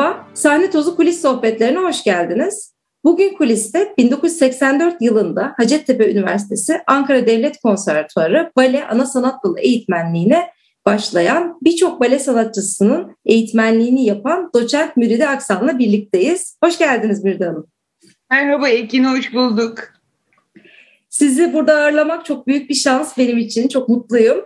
Merhaba, Sahne Tozu Kulis Sohbetlerine hoş geldiniz. Bugün kuliste 1984 yılında Hacettepe Üniversitesi Ankara Devlet Konservatuarı Bale Ana Sanat Dalı eğitmenliğine başlayan birçok bale sanatçısının eğitmenliğini yapan doçent Müride Aksan'la birlikteyiz. Hoş geldiniz Müride Hanım. Merhaba Ekin, hoş bulduk. Sizi burada ağırlamak çok büyük bir şans benim için. Çok mutluyum.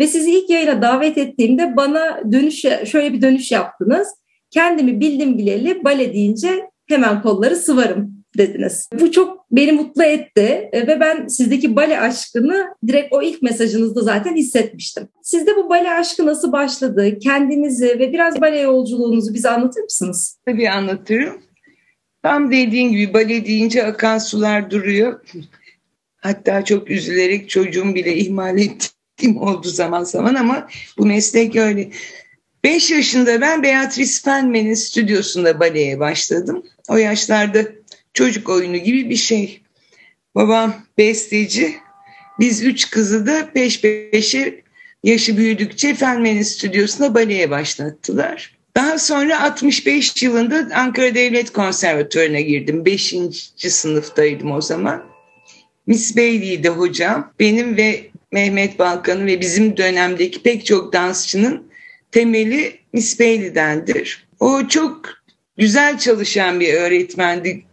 Ve sizi ilk yayına davet ettiğimde bana dönüş şöyle bir dönüş yaptınız. Kendimi bildim bileli bale deyince hemen kolları sıvarım dediniz. Bu çok beni mutlu etti ve ben sizdeki bale aşkını direkt o ilk mesajınızda zaten hissetmiştim. Sizde bu bale aşkı nasıl başladı? Kendinizi ve biraz bale yolculuğunuzu bize anlatır mısınız? Tabii anlatırım. Tam dediğin gibi bale deyince akan sular duruyor. Hatta çok üzülerek çocuğum bile ihmal ettiğim oldu zaman zaman ama bu meslek öyle. Beş yaşında ben Beatrice Penman'in stüdyosunda baleye başladım. O yaşlarda çocuk oyunu gibi bir şey. Babam besteci. Biz üç kızı da peş peşe yaşı büyüdükçe Fenmen'in stüdyosuna baleye başlattılar. Daha sonra 65 yılında Ankara Devlet Konservatuvarı'na girdim. Beşinci sınıftaydım o zaman. Miss Bailey'di hocam. Benim ve Mehmet Balkan'ın ve bizim dönemdeki pek çok dansçının temeli Miss Bailey'dendir. O çok güzel çalışan bir öğretmendi.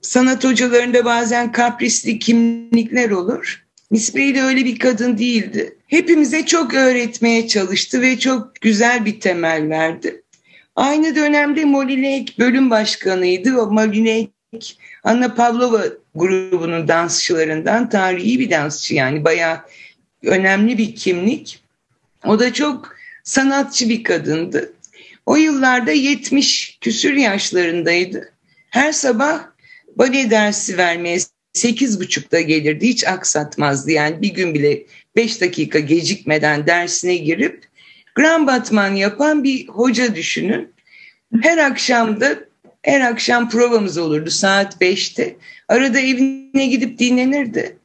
Sanat hocalarında bazen kaprisli kimlikler olur. Miss Bailey öyle bir kadın değildi. Hepimize çok öğretmeye çalıştı ve çok güzel bir temel verdi. Aynı dönemde Molinek bölüm başkanıydı. O Molinek Anna Pavlova grubunun dansçılarından tarihi bir dansçı yani bayağı önemli bir kimlik. O da çok sanatçı bir kadındı. O yıllarda 70 küsür yaşlarındaydı. Her sabah bale dersi vermeye sekiz buçukta gelirdi. Hiç aksatmazdı yani bir gün bile beş dakika gecikmeden dersine girip gram batman yapan bir hoca düşünün. Her akşam da her akşam provamız olurdu saat beşte. Arada evine gidip dinlenirdi.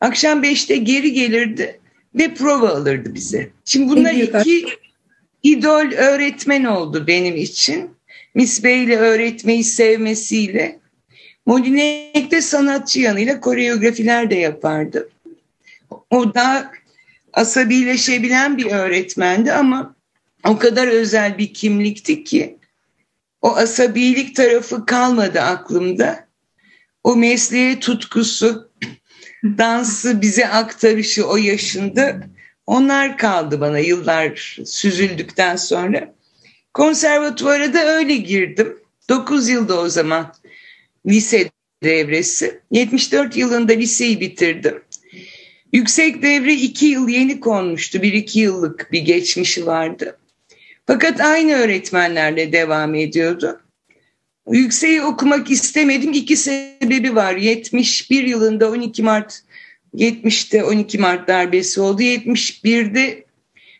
Akşam beşte geri gelirdi ve prova alırdı bize. Şimdi bunlar iki idol öğretmen oldu benim için. Miss Bey ile öğretmeyi sevmesiyle. Molinek de sanatçı yanıyla koreografiler de yapardı. O da asabileşebilen bir öğretmendi ama o kadar özel bir kimlikti ki o asabilik tarafı kalmadı aklımda. O mesleğe tutkusu, dansı bize aktarışı o yaşında onlar kaldı bana yıllar süzüldükten sonra. Konservatuvara da öyle girdim. 9 yılda o zaman lise devresi. 74 yılında liseyi bitirdim. Yüksek devre 2 yıl yeni konmuştu. 1-2 yıllık bir geçmişi vardı. Fakat aynı öğretmenlerle devam ediyordu. Yükseği okumak istemedim. İki sebebi var. 71 yılında 12 Mart 70'te 12 Mart darbesi oldu. 71'de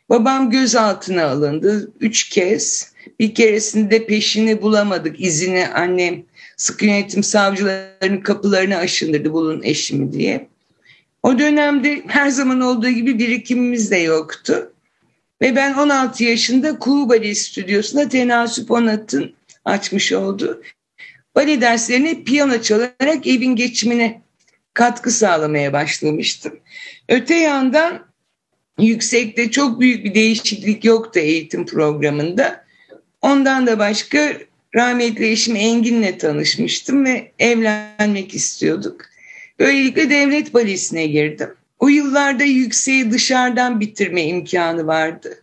babam gözaltına alındı. Üç kez. Bir keresinde peşini bulamadık. izini annem sık yönetim savcılarının kapılarını aşındırdı bulun eşimi diye. O dönemde her zaman olduğu gibi birikimimiz de yoktu. Ve ben 16 yaşında Kuğu Bale Stüdyosu'nda Tenasüp Onat'ın açmış oldu. Bale derslerini piyano çalarak evin geçimine katkı sağlamaya başlamıştım. Öte yandan yüksekte çok büyük bir değişiklik yoktu eğitim programında. Ondan da başka rahmetli eşim Engin'le tanışmıştım ve evlenmek istiyorduk. Böylelikle devlet balesine girdim. O yıllarda yükseği dışarıdan bitirme imkanı vardı.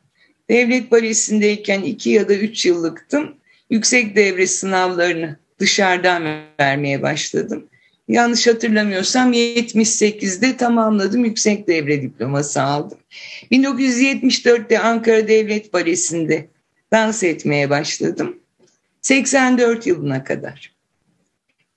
Devlet balesindeyken iki ya da üç yıllıktım. Yüksek devre sınavlarını dışarıdan vermeye başladım. Yanlış hatırlamıyorsam 78'de tamamladım. Yüksek devre diploması aldım. 1974'te Ankara Devlet Balesi'nde dans etmeye başladım. 84 yılına kadar.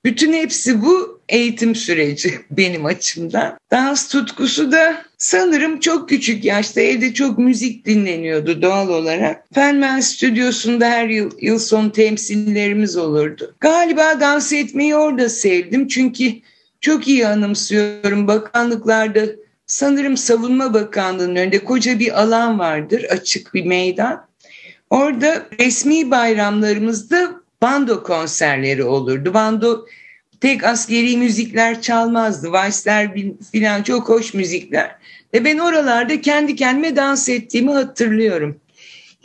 Bütün hepsi bu eğitim süreci benim açımdan. Dans tutkusu da sanırım çok küçük yaşta evde çok müzik dinleniyordu doğal olarak. Fenmen stüdyosunda her yıl, yıl sonu temsillerimiz olurdu. Galiba dans etmeyi orada sevdim çünkü çok iyi anımsıyorum bakanlıklarda sanırım savunma bakanlığının önünde koca bir alan vardır açık bir meydan. Orada resmi bayramlarımızda bando konserleri olurdu. Bando tek askeri müzikler çalmazdı. Valsler filan çok hoş müzikler. Ve ben oralarda kendi kendime dans ettiğimi hatırlıyorum.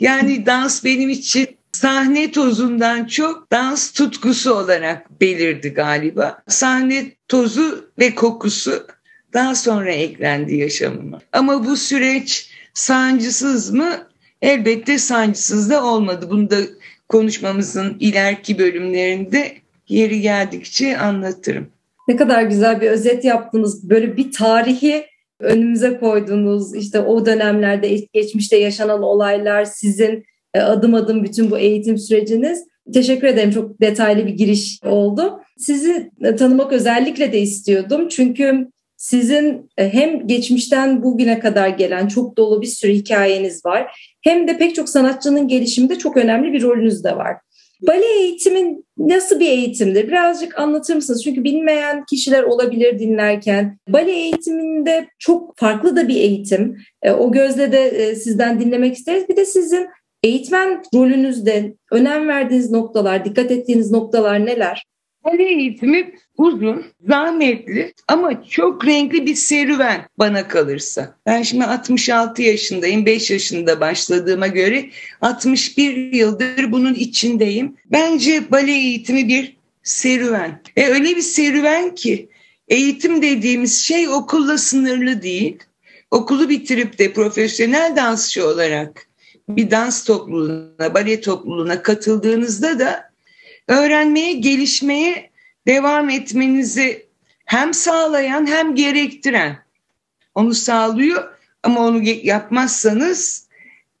Yani dans benim için sahne tozundan çok dans tutkusu olarak belirdi galiba. Sahne tozu ve kokusu daha sonra eklendi yaşamıma. Ama bu süreç sancısız mı? Elbette sancısız da olmadı. Bunu da konuşmamızın ileriki bölümlerinde yeri geldikçe anlatırım. Ne kadar güzel bir özet yaptınız. Böyle bir tarihi önümüze koydunuz. İşte o dönemlerde geçmişte yaşanan olaylar sizin e, adım adım bütün bu eğitim süreciniz. Teşekkür ederim. Çok detaylı bir giriş oldu. Sizi e, tanımak özellikle de istiyordum. Çünkü sizin e, hem geçmişten bugüne kadar gelen çok dolu bir sürü hikayeniz var. Hem de pek çok sanatçının gelişiminde çok önemli bir rolünüz de var. Bale eğitimin nasıl bir eğitimdir? Birazcık anlatır mısınız? Çünkü bilmeyen kişiler olabilir dinlerken. Bale eğitiminde çok farklı da bir eğitim. O gözle de sizden dinlemek isteriz. Bir de sizin Eğitmen rolünüzde önem verdiğiniz noktalar, dikkat ettiğiniz noktalar neler? Bale eğitimi uzun, zahmetli ama çok renkli bir serüven bana kalırsa. Ben şimdi 66 yaşındayım, 5 yaşında başladığıma göre 61 yıldır bunun içindeyim. Bence bale eğitimi bir serüven. E öyle bir serüven ki eğitim dediğimiz şey okulla sınırlı değil. Okulu bitirip de profesyonel dansçı olarak bir dans topluluğuna, bale topluluğuna katıldığınızda da öğrenmeye, gelişmeye devam etmenizi hem sağlayan hem gerektiren onu sağlıyor ama onu yapmazsanız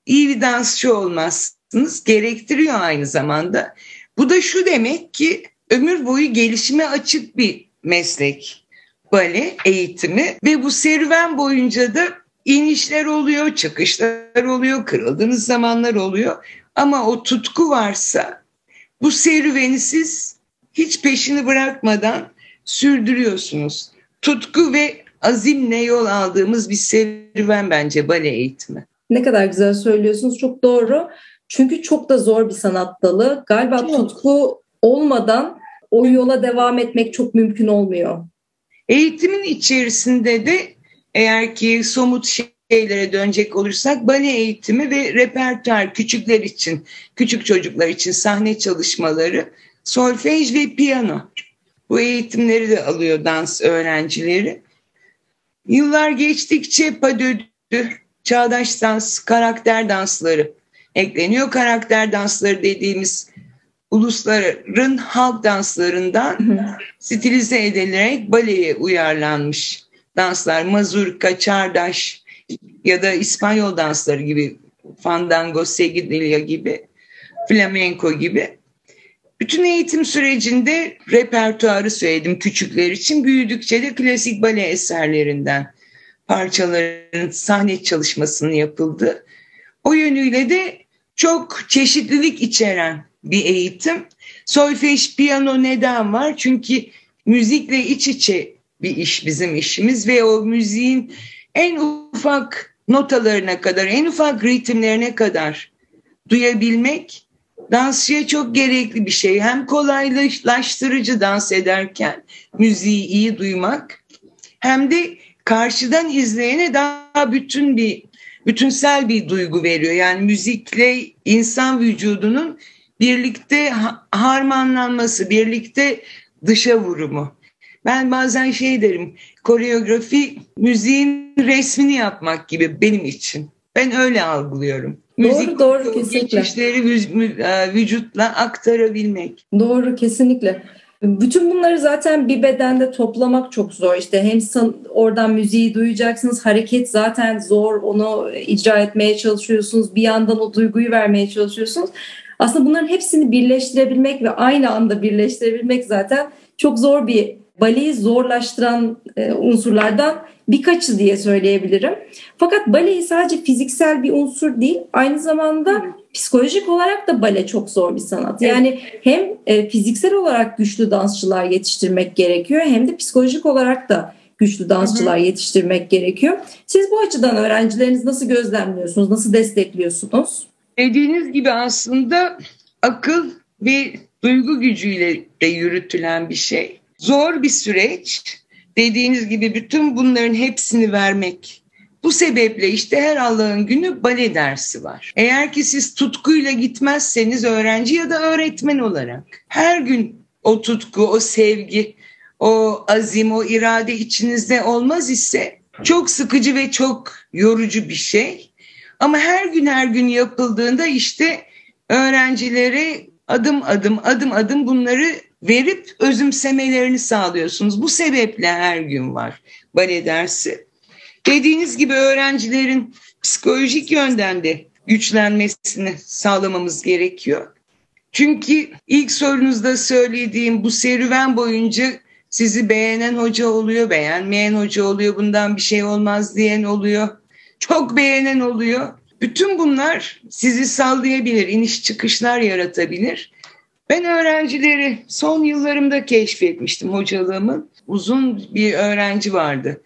iyi bir dansçı olmazsınız. Gerektiriyor aynı zamanda. Bu da şu demek ki ömür boyu gelişime açık bir meslek bale eğitimi ve bu serüven boyunca da inişler oluyor, çıkışlar oluyor, kırıldığınız zamanlar oluyor. Ama o tutku varsa bu serüveni siz hiç peşini bırakmadan sürdürüyorsunuz. Tutku ve azimle yol aldığımız bir serüven bence bale eğitimi. Ne kadar güzel söylüyorsunuz. Çok doğru. Çünkü çok da zor bir sanat dalı. Galiba çok. tutku olmadan o yola devam etmek çok mümkün olmuyor. Eğitimin içerisinde de eğer ki somut şeylere dönecek olursak bale eğitimi ve repertuar küçükler için, küçük çocuklar için sahne çalışmaları, solfej ve piyano. Bu eğitimleri de alıyor dans öğrencileri. Yıllar geçtikçe padödü, çağdaş dans, karakter dansları ekleniyor. Karakter dansları dediğimiz ulusların halk danslarından stilize edilerek baleye uyarlanmış danslar, mazurka, çardaş ya da İspanyol dansları gibi, fandango, seguidilla gibi, flamenco gibi. Bütün eğitim sürecinde repertuarı söyledim küçükler için. Büyüdükçe de klasik bale eserlerinden parçaların sahne çalışmasını yapıldı. O yönüyle de çok çeşitlilik içeren bir eğitim. Solfej, piyano neden var? Çünkü müzikle iç içe bir iş bizim işimiz ve o müziğin en ufak notalarına kadar, en ufak ritimlerine kadar duyabilmek dansçıya çok gerekli bir şey. Hem kolaylaştırıcı dans ederken müziği iyi duymak hem de karşıdan izleyene daha bütün bir bütünsel bir duygu veriyor. Yani müzikle insan vücudunun birlikte harmanlanması, birlikte dışa vurumu. Ben bazen şey derim, koreografi müziğin resmini yapmak gibi benim için. Ben öyle algılıyorum. Müzik doğru, doğru kesinlikle. geçişleri e, vücutla aktarabilmek. Doğru kesinlikle. Bütün bunları zaten bir bedende toplamak çok zor. İşte hem oradan müziği duyacaksınız, hareket zaten zor. Onu icra etmeye çalışıyorsunuz. Bir yandan o duyguyu vermeye çalışıyorsunuz. Aslında bunların hepsini birleştirebilmek ve aynı anda birleştirebilmek zaten çok zor bir baleyi zorlaştıran e, unsurlardan birkaçı diye söyleyebilirim. Fakat baleyi sadece fiziksel bir unsur değil, aynı zamanda psikolojik olarak da bale çok zor bir sanat. Yani hem e, fiziksel olarak güçlü dansçılar yetiştirmek gerekiyor hem de psikolojik olarak da güçlü dansçılar yetiştirmek gerekiyor. Siz bu açıdan öğrencilerinizi nasıl gözlemliyorsunuz, nasıl destekliyorsunuz? Dediğiniz gibi aslında akıl ve duygu gücüyle de yürütülen bir şey. Zor bir süreç. Dediğiniz gibi bütün bunların hepsini vermek. Bu sebeple işte her Allah'ın günü bale dersi var. Eğer ki siz tutkuyla gitmezseniz öğrenci ya da öğretmen olarak her gün o tutku, o sevgi, o azim, o irade içinizde olmaz ise çok sıkıcı ve çok yorucu bir şey. Ama her gün her gün yapıldığında işte öğrencilere adım adım adım adım bunları verip özümsemelerini sağlıyorsunuz. Bu sebeple her gün var bale dersi. Dediğiniz gibi öğrencilerin psikolojik yönden de güçlenmesini sağlamamız gerekiyor. Çünkü ilk sorunuzda söylediğim bu serüven boyunca sizi beğenen hoca oluyor, beğenmeyen hoca oluyor, bundan bir şey olmaz diyen oluyor. Çok beğenen oluyor. Bütün bunlar sizi sallayabilir, iniş çıkışlar yaratabilir. Ben öğrencileri son yıllarımda keşfetmiştim hocalığımın. Uzun bir öğrenci vardı.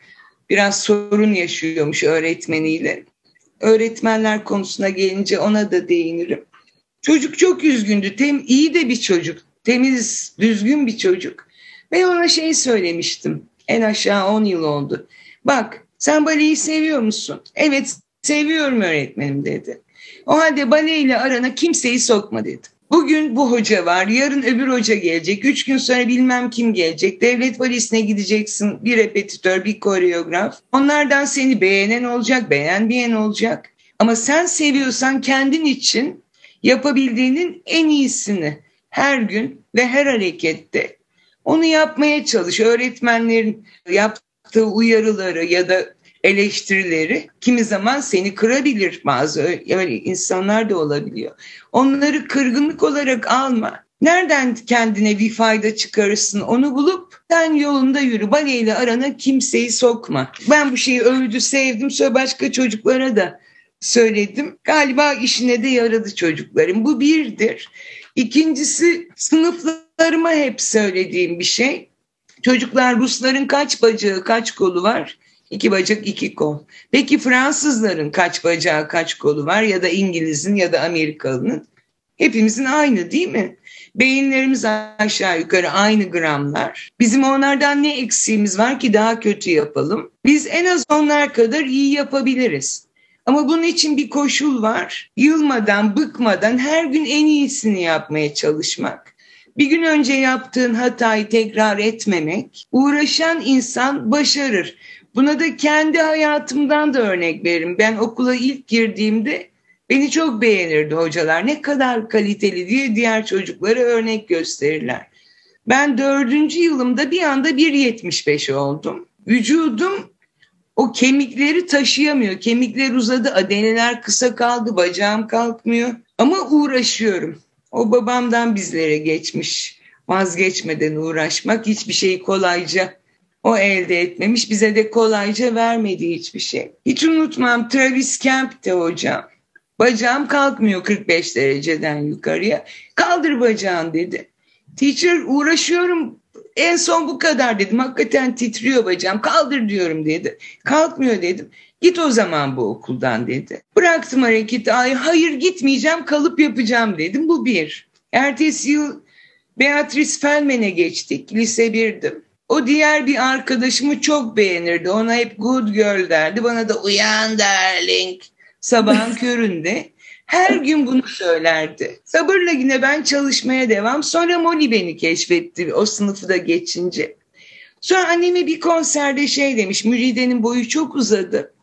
Biraz sorun yaşıyormuş öğretmeniyle. Öğretmenler konusuna gelince ona da değinirim. Çocuk çok üzgündü. Tem, iyi de bir çocuk. Temiz, düzgün bir çocuk. Ve ona şey söylemiştim. En aşağı 10 yıl oldu. Bak sen baleyi seviyor musun? Evet seviyorum öğretmenim dedi. O halde baleyle arana kimseyi sokma dedi. Bugün bu hoca var, yarın öbür hoca gelecek, üç gün sonra bilmem kim gelecek, devlet valisine gideceksin, bir repetitör, bir koreograf. Onlardan seni beğenen olacak, beğenmeyen olacak. Ama sen seviyorsan kendin için yapabildiğinin en iyisini her gün ve her harekette onu yapmaya çalış. Öğretmenlerin yaptığı uyarıları ya da eleştirileri kimi zaman seni kırabilir bazı öyle insanlar da olabiliyor. Onları kırgınlık olarak alma. Nereden kendine bir fayda çıkarırsın onu bulup sen yolunda yürü. Baleyle arana kimseyi sokma. Ben bu şeyi övdü, sevdim. Sonra başka çocuklara da söyledim. Galiba işine de yaradı çocukların. Bu birdir. İkincisi sınıflarıma hep söylediğim bir şey. Çocuklar Rusların kaç bacağı, kaç kolu var? İki bacak, iki kol. Peki Fransızların kaç bacağı, kaç kolu var ya da İngiliz'in ya da Amerikalı'nın? Hepimizin aynı değil mi? Beyinlerimiz aşağı yukarı aynı gramlar. Bizim onlardan ne eksiğimiz var ki daha kötü yapalım? Biz en az onlar kadar iyi yapabiliriz. Ama bunun için bir koşul var. Yılmadan, bıkmadan her gün en iyisini yapmaya çalışmak. Bir gün önce yaptığın hatayı tekrar etmemek. Uğraşan insan başarır. Buna da kendi hayatımdan da örnek veririm. Ben okula ilk girdiğimde beni çok beğenirdi hocalar. Ne kadar kaliteli diye diğer çocuklara örnek gösterirler. Ben dördüncü yılımda bir anda 1.75 oldum. Vücudum o kemikleri taşıyamıyor. Kemikler uzadı, adeniler kısa kaldı, bacağım kalkmıyor. Ama uğraşıyorum. O babamdan bizlere geçmiş. Vazgeçmeden uğraşmak hiçbir şeyi kolayca o elde etmemiş. Bize de kolayca vermedi hiçbir şey. Hiç unutmam Travis Kemp'te hocam. Bacağım kalkmıyor 45 dereceden yukarıya. Kaldır bacağın dedi. Teacher uğraşıyorum en son bu kadar dedim. Hakikaten titriyor bacağım. Kaldır diyorum dedi. Kalkmıyor dedim. Git o zaman bu okuldan dedi. Bıraktım hareketi. Ay hayır gitmeyeceğim kalıp yapacağım dedim. Bu bir. Ertesi yıl Beatrice Felmen'e geçtik. Lise birdim. O diğer bir arkadaşımı çok beğenirdi. Ona hep good girl derdi. Bana da uyan darling sabahın köründe. Her gün bunu söylerdi. Sabırla yine ben çalışmaya devam. Sonra Molly beni keşfetti o sınıfı da geçince. Sonra anneme bir konserde şey demiş. Müride'nin boyu çok uzadı.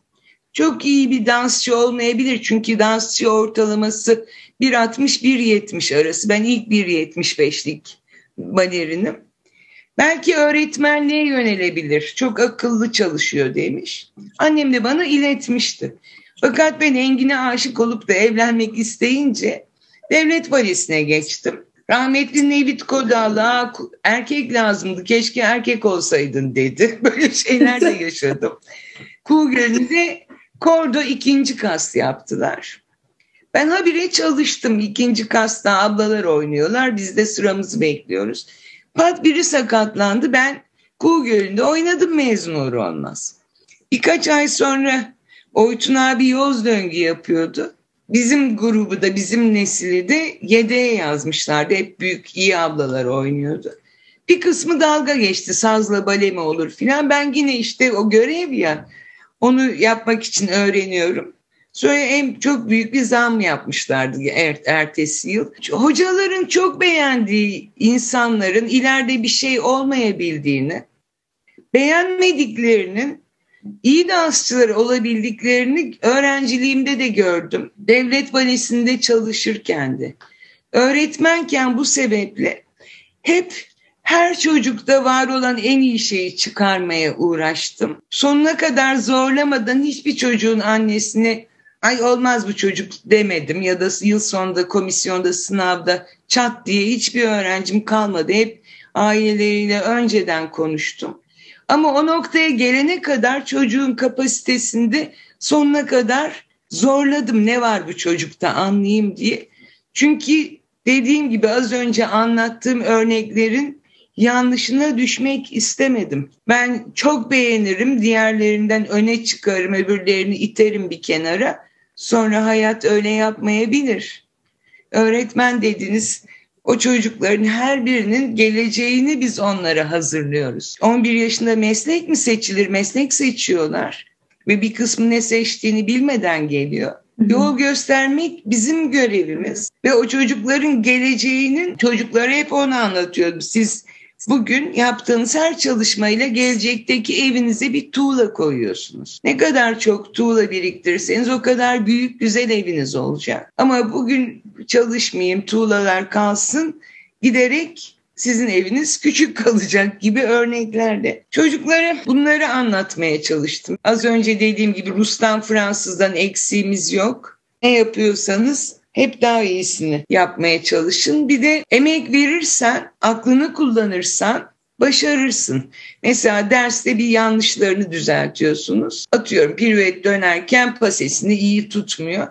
Çok iyi bir dansçı olmayabilir. Çünkü dansçı ortalaması 1.60-1.70 arası. Ben ilk 1.75'lik balerinim. Belki öğretmenliğe yönelebilir. Çok akıllı çalışıyor demiş. Annem de bana iletmişti. Fakat ben Engin'e aşık olup da evlenmek isteyince devlet valisine geçtim. Rahmetli Nevit Kodağlı erkek lazımdı keşke erkek olsaydın dedi. Böyle şeyler de yaşadım. Kuğgöl'ünde kordo ikinci kast yaptılar. Ben habire çalıştım. ikinci kasta ablalar oynuyorlar. Biz de sıramızı bekliyoruz. Pat biri sakatlandı. Ben Kuğu Gölü'nde oynadım mezun olur olmaz. Birkaç ay sonra Oytun abi yoz döngü yapıyordu. bizim grubu da bizim nesili de yedeğe yazmışlardı. Hep büyük iyi ablalar oynuyordu. Bir kısmı dalga geçti sazla bale mi olur filan. Ben yine işte o görev ya onu yapmak için öğreniyorum. Sonra en çok büyük bir zam yapmışlardı er, ertesi yıl. Hocaların çok beğendiği insanların ileride bir şey olmayabildiğini, beğenmediklerinin iyi dansçılar olabildiklerini öğrenciliğimde de gördüm. Devlet balesinde çalışırken de. Öğretmenken bu sebeple hep her çocukta var olan en iyi şeyi çıkarmaya uğraştım. Sonuna kadar zorlamadan hiçbir çocuğun annesine ay olmaz bu çocuk demedim ya da yıl sonunda komisyonda sınavda çat diye hiçbir öğrencim kalmadı. Hep aileleriyle önceden konuştum. Ama o noktaya gelene kadar çocuğun kapasitesinde sonuna kadar zorladım ne var bu çocukta anlayayım diye. Çünkü dediğim gibi az önce anlattığım örneklerin yanlışına düşmek istemedim. Ben çok beğenirim, diğerlerinden öne çıkarım, öbürlerini iterim bir kenara. Sonra hayat öyle yapmayabilir. Öğretmen dediniz, o çocukların her birinin geleceğini biz onlara hazırlıyoruz. 11 yaşında meslek mi seçilir? Meslek seçiyorlar ve bir kısmı ne seçtiğini bilmeden geliyor. Yol göstermek bizim görevimiz ve o çocukların geleceğinin çocuklara hep onu anlatıyorum. Siz Bugün yaptığınız her çalışmayla gelecekteki evinize bir tuğla koyuyorsunuz. Ne kadar çok tuğla biriktirirseniz o kadar büyük güzel eviniz olacak. Ama bugün çalışmayayım tuğlalar kalsın giderek sizin eviniz küçük kalacak gibi örneklerle. Çocuklara bunları anlatmaya çalıştım. Az önce dediğim gibi Rus'tan Fransız'dan eksiğimiz yok. Ne yapıyorsanız hep daha iyisini yapmaya çalışın. Bir de emek verirsen, aklını kullanırsan başarırsın. Mesela derste bir yanlışlarını düzeltiyorsunuz. Atıyorum piruet dönerken pasesini iyi tutmuyor.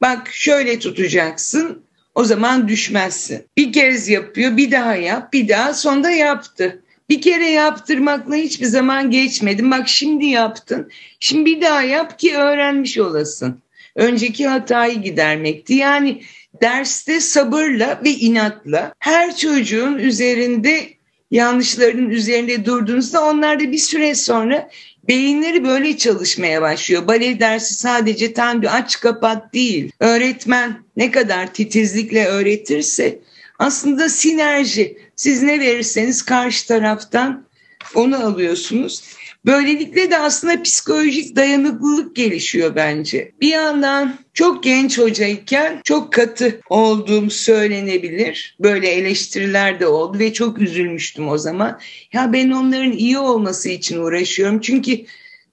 Bak şöyle tutacaksın o zaman düşmezsin. Bir kez yapıyor bir daha yap bir daha sonda yaptı. Bir kere yaptırmakla hiçbir zaman geçmedim. Bak şimdi yaptın. Şimdi bir daha yap ki öğrenmiş olasın önceki hatayı gidermekti. Yani derste sabırla ve inatla her çocuğun üzerinde yanlışlarının üzerinde durduğunuzda onlar da bir süre sonra beyinleri böyle çalışmaya başlıyor. Bale dersi sadece tam bir aç kapat değil. Öğretmen ne kadar titizlikle öğretirse aslında sinerji. Siz ne verirseniz karşı taraftan onu alıyorsunuz. Böylelikle de aslında psikolojik dayanıklılık gelişiyor bence. Bir yandan çok genç hocayken çok katı olduğum söylenebilir. Böyle eleştiriler de oldu ve çok üzülmüştüm o zaman. Ya ben onların iyi olması için uğraşıyorum. Çünkü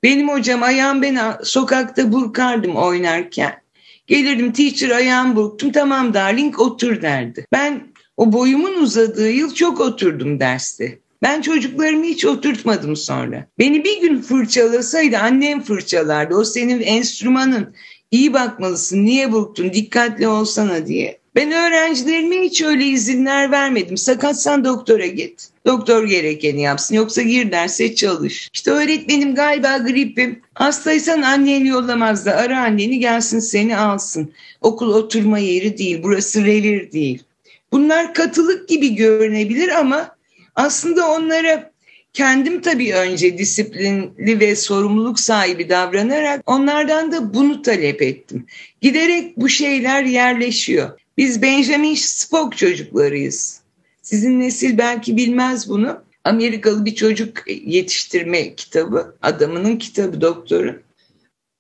benim hocam ayağım ben sokakta burkardım oynarken. Gelirdim teacher ayağım burktum tamam darling otur derdi. Ben o boyumun uzadığı yıl çok oturdum derste. Ben çocuklarımı hiç oturtmadım sonra. Beni bir gün fırçalasaydı annem fırçalardı. O senin enstrümanın. İyi bakmalısın, niye burktun, dikkatli olsana diye. Ben öğrencilerime hiç öyle izinler vermedim. Sakatsan doktora git. Doktor gerekeni yapsın. Yoksa gir derse çalış. İşte öğretmenim galiba gripim. Hastaysan anneni yollamaz da ara anneni gelsin seni alsın. Okul oturma yeri değil. Burası revir değil. Bunlar katılık gibi görünebilir ama aslında onlara kendim tabii önce disiplinli ve sorumluluk sahibi davranarak onlardan da bunu talep ettim. Giderek bu şeyler yerleşiyor. Biz Benjamin Spock çocuklarıyız. Sizin nesil belki bilmez bunu. Amerikalı bir çocuk yetiştirme kitabı, adamının kitabı doktorun.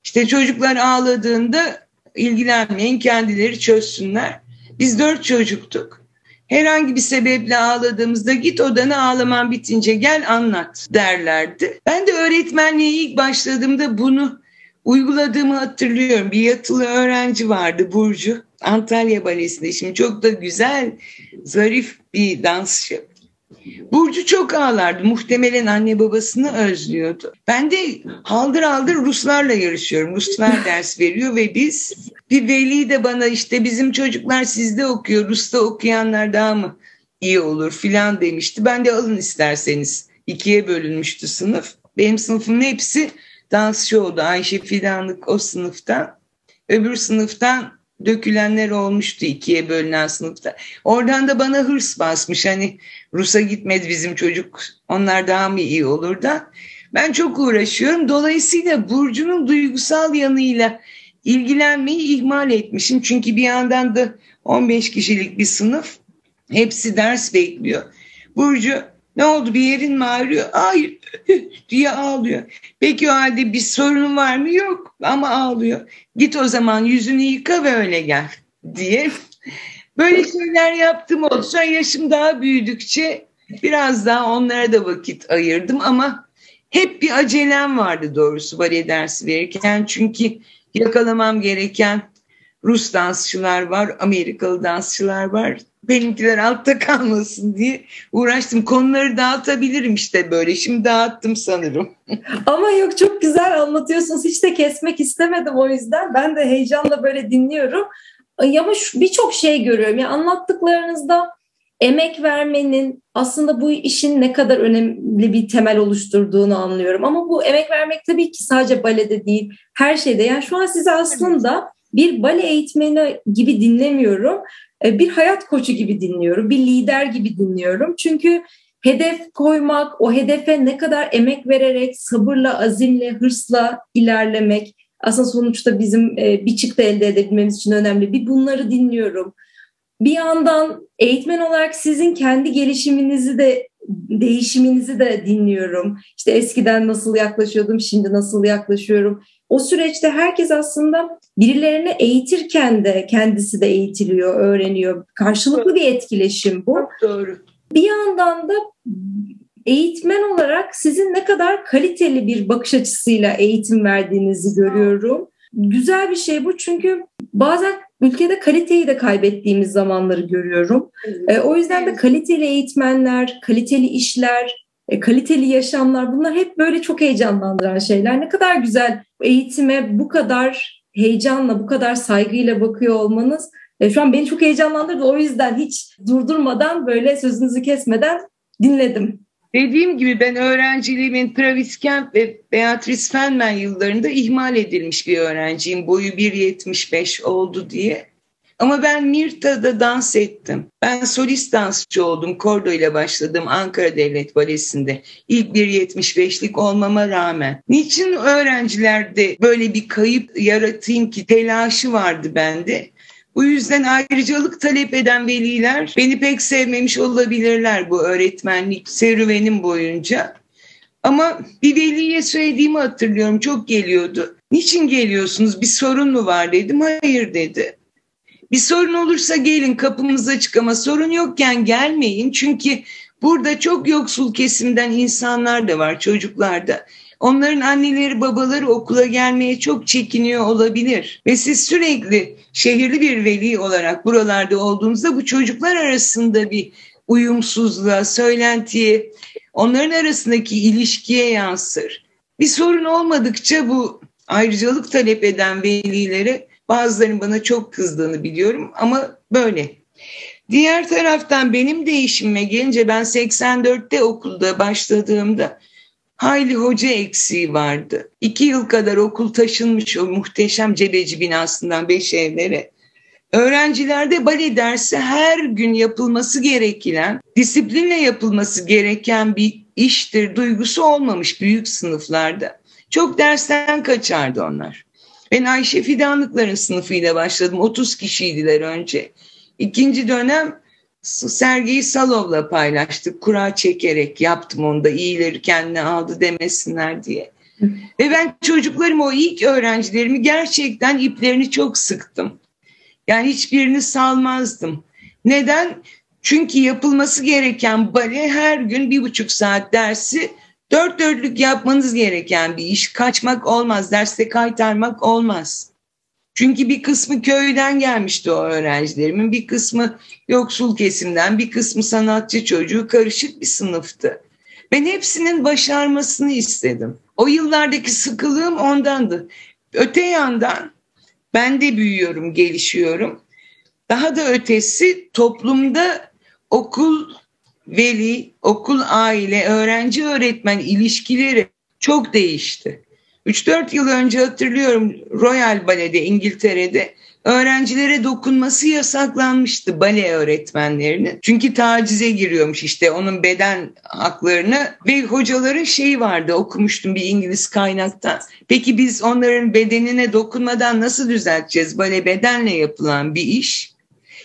İşte çocuklar ağladığında ilgilenmeyin kendileri çözsünler. Biz dört çocuktuk. Herhangi bir sebeple ağladığımızda git odana ağlaman bitince gel anlat derlerdi. Ben de öğretmenliğe ilk başladığımda bunu uyguladığımı hatırlıyorum. Bir yatılı öğrenci vardı Burcu. Antalya Balesi'nde şimdi çok da güzel, zarif bir dansçı. Burcu çok ağlardı. Muhtemelen anne babasını özlüyordu. Ben de haldır haldır Ruslarla yarışıyorum. Ruslar ders veriyor ve biz bir veli de bana işte bizim çocuklar sizde okuyor, Rus'ta okuyanlar daha mı iyi olur filan demişti. Ben de alın isterseniz. ikiye bölünmüştü sınıf. Benim sınıfımın hepsi dansçı oldu. Ayşe Fidanlık o sınıftan. Öbür sınıftan dökülenler olmuştu ikiye bölünen sınıfta. Oradan da bana hırs basmış. Hani Rus'a gitmedi bizim çocuk. Onlar daha mı iyi olur da. Ben çok uğraşıyorum. Dolayısıyla Burcu'nun duygusal yanıyla ilgilenmeyi ihmal etmişim. Çünkü bir yandan da 15 kişilik bir sınıf. Hepsi ders bekliyor. Burcu ne oldu bir yerin mi ağrıyor? Hayır diye ağlıyor. Peki o halde bir sorunun var mı? Yok ama ağlıyor. Git o zaman yüzünü yıka ve öyle gel diye. Böyle şeyler yaptım oldu. Sonra yaşım daha büyüdükçe biraz daha onlara da vakit ayırdım ama hep bir acelem vardı doğrusu bale dersi verirken. Çünkü yakalamam gereken Rus dansçılar var, Amerikalı dansçılar var. Benimkiler altta kalmasın diye uğraştım. Konuları dağıtabilirim işte böyle. Şimdi dağıttım sanırım. Ama yok çok güzel anlatıyorsunuz. Hiç de kesmek istemedim o yüzden. Ben de heyecanla böyle dinliyorum. Ama birçok şey görüyorum. Yani anlattıklarınızda emek vermenin aslında bu işin ne kadar önemli bir temel oluşturduğunu anlıyorum. Ama bu emek vermek tabii ki sadece balede değil, her şeyde. Yani şu an size aslında bir bale eğitmeni gibi dinlemiyorum. E, bir hayat koçu gibi dinliyorum, bir lider gibi dinliyorum. Çünkü hedef koymak, o hedefe ne kadar emek vererek, sabırla, azimle, hırsla ilerlemek aslında sonuçta bizim e, bir çıktı elde edebilmemiz için önemli. Bir bunları dinliyorum. Bir yandan eğitmen olarak sizin kendi gelişiminizi de değişiminizi de dinliyorum. İşte eskiden nasıl yaklaşıyordum, şimdi nasıl yaklaşıyorum. O süreçte herkes aslında birilerini eğitirken de kendisi de eğitiliyor, öğreniyor. Karşılıklı bir etkileşim bu. Doğru. Bir yandan da eğitmen olarak sizin ne kadar kaliteli bir bakış açısıyla eğitim verdiğinizi görüyorum. Güzel bir şey bu çünkü bazen ülkede kaliteyi de kaybettiğimiz zamanları görüyorum. Evet. o yüzden de kaliteli eğitmenler, kaliteli işler, e, kaliteli yaşamlar bunlar hep böyle çok heyecanlandıran şeyler. Ne kadar güzel eğitime bu kadar heyecanla, bu kadar saygıyla bakıyor olmanız e, şu an beni çok heyecanlandırdı. O yüzden hiç durdurmadan böyle sözünüzü kesmeden dinledim. Dediğim gibi ben öğrenciliğimin Travis Kemp ve Beatrice Fenman yıllarında ihmal edilmiş bir öğrenciyim. Boyu 1.75 oldu diye. Ama ben Mirta'da dans ettim. Ben solist dansçı oldum. Kordo ile başladım Ankara Devlet Balesi'nde. İlk 1.75'lik olmama rağmen. Niçin öğrencilerde böyle bir kayıp yaratayım ki telaşı vardı bende. Bu yüzden ayrıcalık talep eden veliler beni pek sevmemiş olabilirler bu öğretmenlik serüvenim boyunca. Ama bir veliye söylediğimi hatırlıyorum çok geliyordu. Niçin geliyorsunuz bir sorun mu var dedim. Hayır dedi. Bir sorun olursa gelin kapımız açık ama sorun yokken gelmeyin. Çünkü burada çok yoksul kesimden insanlar da var çocuklar da. Onların anneleri babaları okula gelmeye çok çekiniyor olabilir. Ve siz sürekli şehirli bir veli olarak buralarda olduğunuzda bu çocuklar arasında bir uyumsuzluğa, söylentiye, onların arasındaki ilişkiye yansır. Bir sorun olmadıkça bu ayrıcalık talep eden velilere bazılarının bana çok kızdığını biliyorum ama böyle. Diğer taraftan benim değişimime gelince ben 84'te okulda başladığımda hayli hoca eksiği vardı. İki yıl kadar okul taşınmış o muhteşem cebeci binasından beş evlere. Öğrencilerde bale dersi her gün yapılması gereken, disiplinle yapılması gereken bir iştir duygusu olmamış büyük sınıflarda. Çok dersten kaçardı onlar. Ben Ayşe Fidanlıkların sınıfıyla başladım. 30 kişiydiler önce. İkinci dönem Sergey Salov'la paylaştık. Kura çekerek yaptım onu da iyileri kendine aldı demesinler diye. Ve ben çocuklarım o ilk öğrencilerimi gerçekten iplerini çok sıktım. Yani hiçbirini salmazdım. Neden? Çünkü yapılması gereken bale her gün bir buçuk saat dersi dört dörtlük yapmanız gereken bir iş. Kaçmak olmaz, derste kaytarmak olmaz. Çünkü bir kısmı köyden gelmişti o öğrencilerimin, bir kısmı yoksul kesimden, bir kısmı sanatçı çocuğu karışık bir sınıftı. Ben hepsinin başarmasını istedim. O yıllardaki sıkılığım ondandı. Öte yandan ben de büyüyorum, gelişiyorum. Daha da ötesi toplumda okul, veli, okul, aile, öğrenci, öğretmen ilişkileri çok değişti. 3-4 yıl önce hatırlıyorum Royal Ballet'de İngiltere'de öğrencilere dokunması yasaklanmıştı bale öğretmenlerinin. Çünkü tacize giriyormuş işte onun beden haklarını ve hocaların şeyi vardı okumuştum bir İngiliz kaynakta. Peki biz onların bedenine dokunmadan nasıl düzelteceğiz? Bale bedenle yapılan bir iş.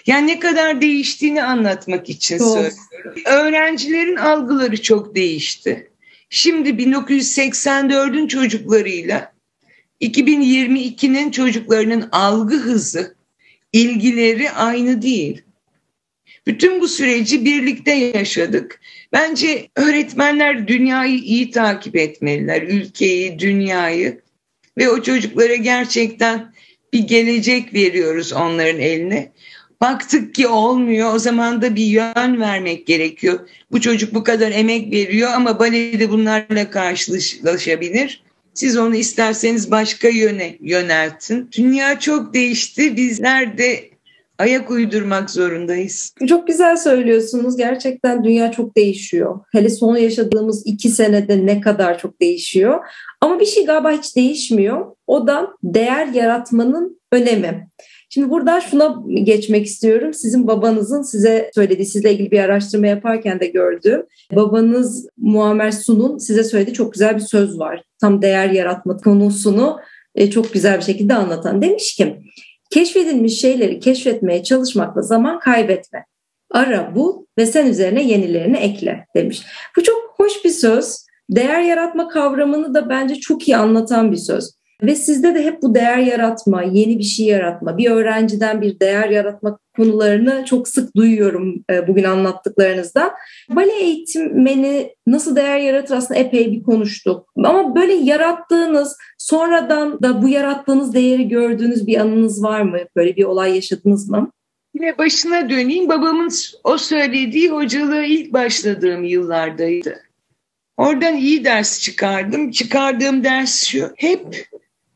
Yani ne kadar değiştiğini anlatmak için çok. söylüyorum. Öğrencilerin algıları çok değişti. Şimdi 1984'ün çocuklarıyla 2022'nin çocuklarının algı hızı, ilgileri aynı değil. Bütün bu süreci birlikte yaşadık. Bence öğretmenler dünyayı iyi takip etmeliler, ülkeyi, dünyayı ve o çocuklara gerçekten bir gelecek veriyoruz onların eline. Baktık ki olmuyor o zaman da bir yön vermek gerekiyor. Bu çocuk bu kadar emek veriyor ama balede bunlarla karşılaşabilir. Siz onu isterseniz başka yöne yöneltin. Dünya çok değişti. Bizler de ayak uydurmak zorundayız. Çok güzel söylüyorsunuz. Gerçekten dünya çok değişiyor. Hele son yaşadığımız iki senede ne kadar çok değişiyor. Ama bir şey galiba hiç değişmiyor. O da değer yaratmanın önemi. Şimdi burada şuna geçmek istiyorum. Sizin babanızın size söylediği, sizle ilgili bir araştırma yaparken de gördüğüm babanız Muammer Sun'un size söylediği çok güzel bir söz var. Tam değer yaratma konusunu e, çok güzel bir şekilde anlatan. Demiş ki keşfedilmiş şeyleri keşfetmeye çalışmakla zaman kaybetme. Ara bul ve sen üzerine yenilerini ekle demiş. Bu çok hoş bir söz. Değer yaratma kavramını da bence çok iyi anlatan bir söz. Ve sizde de hep bu değer yaratma, yeni bir şey yaratma, bir öğrenciden bir değer yaratma konularını çok sık duyuyorum e, bugün anlattıklarınızda. Bale eğitmeni nasıl değer yaratır aslında epey bir konuştuk. Ama böyle yarattığınız, sonradan da bu yarattığınız değeri gördüğünüz bir anınız var mı? Böyle bir olay yaşadınız mı? Yine başına döneyim. Babamın o söylediği hocalığı ilk başladığım yıllardaydı. Oradan iyi ders çıkardım. Çıkardığım ders şu. Hep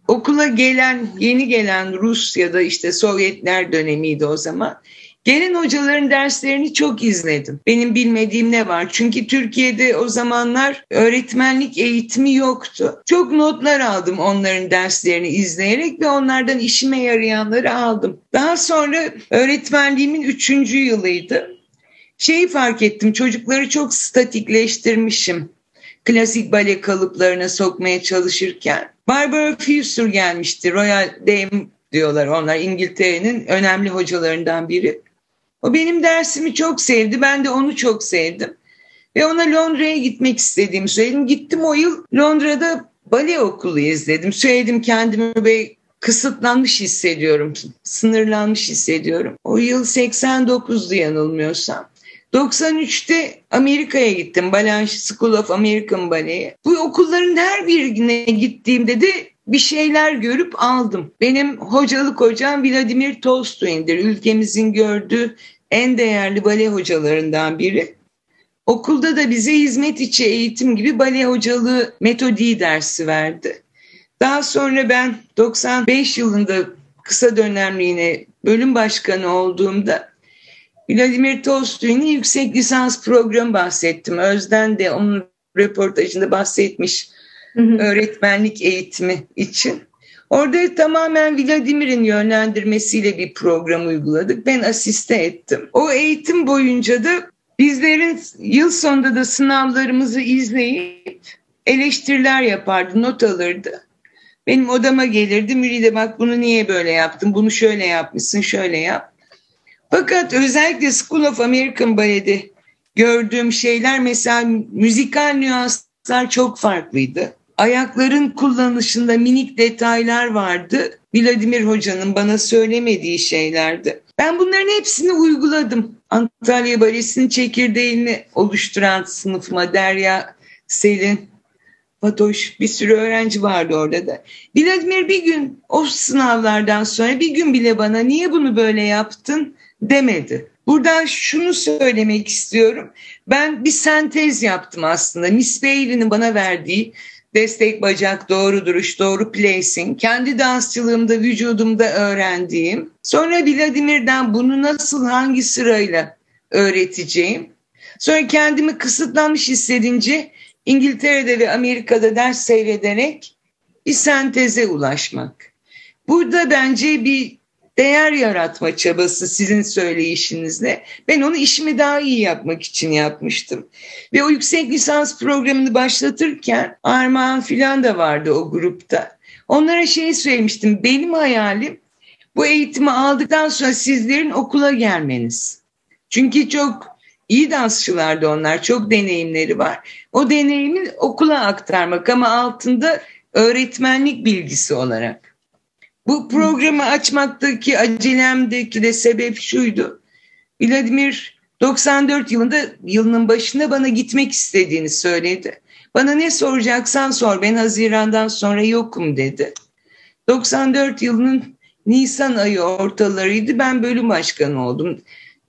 okula gelen, yeni gelen Rus ya da işte Sovyetler dönemiydi o zaman. Gelen hocaların derslerini çok izledim. Benim bilmediğim ne var? Çünkü Türkiye'de o zamanlar öğretmenlik eğitimi yoktu. Çok notlar aldım onların derslerini izleyerek ve onlardan işime yarayanları aldım. Daha sonra öğretmenliğimin üçüncü yılıydı. Şeyi fark ettim çocukları çok statikleştirmişim klasik bale kalıplarına sokmaya çalışırken. Barbara Fuster gelmişti. Royal Dame diyorlar onlar İngiltere'nin önemli hocalarından biri. O benim dersimi çok sevdi. Ben de onu çok sevdim. Ve ona Londra'ya gitmek istediğimi söyledim. Gittim o yıl Londra'da bale okulu izledim. Söyledim kendimi ve kısıtlanmış hissediyorum. Sınırlanmış hissediyorum. O yıl 89'du yanılmıyorsam. 93'te Amerika'ya gittim. Balanche School of American Ballet'e. Bu okulların her birine gittiğimde de bir şeyler görüp aldım. Benim hocalık hocam Vladimir Tolstoy'indir. Ülkemizin gördüğü en değerli bale hocalarından biri. Okulda da bize hizmet içi eğitim gibi bale hocalığı metodiği dersi verdi. Daha sonra ben 95 yılında kısa dönemliğine bölüm başkanı olduğumda Vladimir Tolstoy'un yüksek lisans programı bahsettim. Özden de onun röportajında bahsetmiş hı hı. öğretmenlik eğitimi için. Orada tamamen Vladimir'in yönlendirmesiyle bir program uyguladık. Ben asiste ettim. O eğitim boyunca da bizlerin yıl sonunda da sınavlarımızı izleyip eleştiriler yapardı, not alırdı. Benim odama gelirdi, Müride bak bunu niye böyle yaptın, bunu şöyle yapmışsın, şöyle yap. Fakat özellikle School of American Ballet'de gördüğüm şeyler mesela müzikal nüanslar çok farklıydı. Ayakların kullanışında minik detaylar vardı. Vladimir Hoca'nın bana söylemediği şeylerdi. Ben bunların hepsini uyguladım. Antalya Balesi'nin çekirdeğini oluşturan sınıfıma Derya, Selin, Fatoş bir sürü öğrenci vardı orada da. Vladimir bir gün o sınavlardan sonra bir gün bile bana niye bunu böyle yaptın demedi. Buradan şunu söylemek istiyorum. Ben bir sentez yaptım aslında. Miss Bailey'nin bana verdiği destek bacak, doğru duruş, doğru placing, kendi dansçılığımda, vücudumda öğrendiğim. Sonra Vladimir'den bunu nasıl, hangi sırayla öğreteceğim. Sonra kendimi kısıtlanmış hissedince İngiltere'de ve Amerika'da ders seyrederek bir senteze ulaşmak. Burada bence bir değer yaratma çabası sizin söyleyişinizle. Ben onu işimi daha iyi yapmak için yapmıştım. Ve o yüksek lisans programını başlatırken Armağan filan da vardı o grupta. Onlara şey söylemiştim. Benim hayalim bu eğitimi aldıktan sonra sizlerin okula gelmeniz. Çünkü çok iyi dansçılardı onlar. Çok deneyimleri var. O deneyimi okula aktarmak ama altında öğretmenlik bilgisi olarak. Bu programı açmaktaki acelemdeki de sebep şuydu. Vladimir 94 yılında yılının başında bana gitmek istediğini söyledi. Bana ne soracaksan sor ben Haziran'dan sonra yokum dedi. 94 yılının Nisan ayı ortalarıydı ben bölüm başkanı oldum.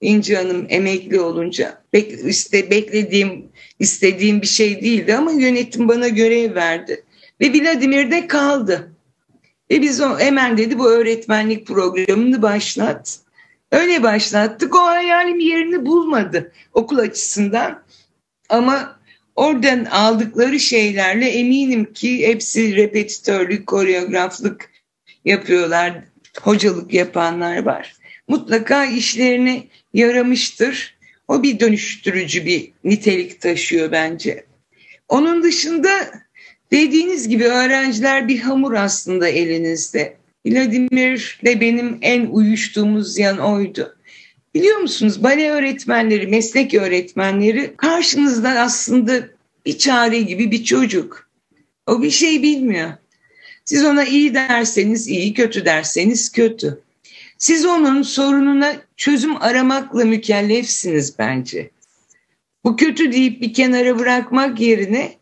İnci Hanım emekli olunca bek, işte beklediğim istediğim bir şey değildi ama yönetim bana görev verdi. Ve Vladimir'de kaldı. Ve biz o hemen dedi bu öğretmenlik programını başlat. Öyle başlattık. O hayalim yerini bulmadı okul açısından. Ama oradan aldıkları şeylerle eminim ki hepsi repetitörlük, koreograflık yapıyorlar. Hocalık yapanlar var. Mutlaka işlerine yaramıştır. O bir dönüştürücü bir nitelik taşıyor bence. Onun dışında Dediğiniz gibi öğrenciler bir hamur aslında elinizde. Vladimir de benim en uyuştuğumuz yan oydu. Biliyor musunuz bale öğretmenleri, meslek öğretmenleri karşınızda aslında bir çare gibi bir çocuk. O bir şey bilmiyor. Siz ona iyi derseniz iyi, kötü derseniz kötü. Siz onun sorununa çözüm aramakla mükellefsiniz bence. Bu kötü deyip bir kenara bırakmak yerine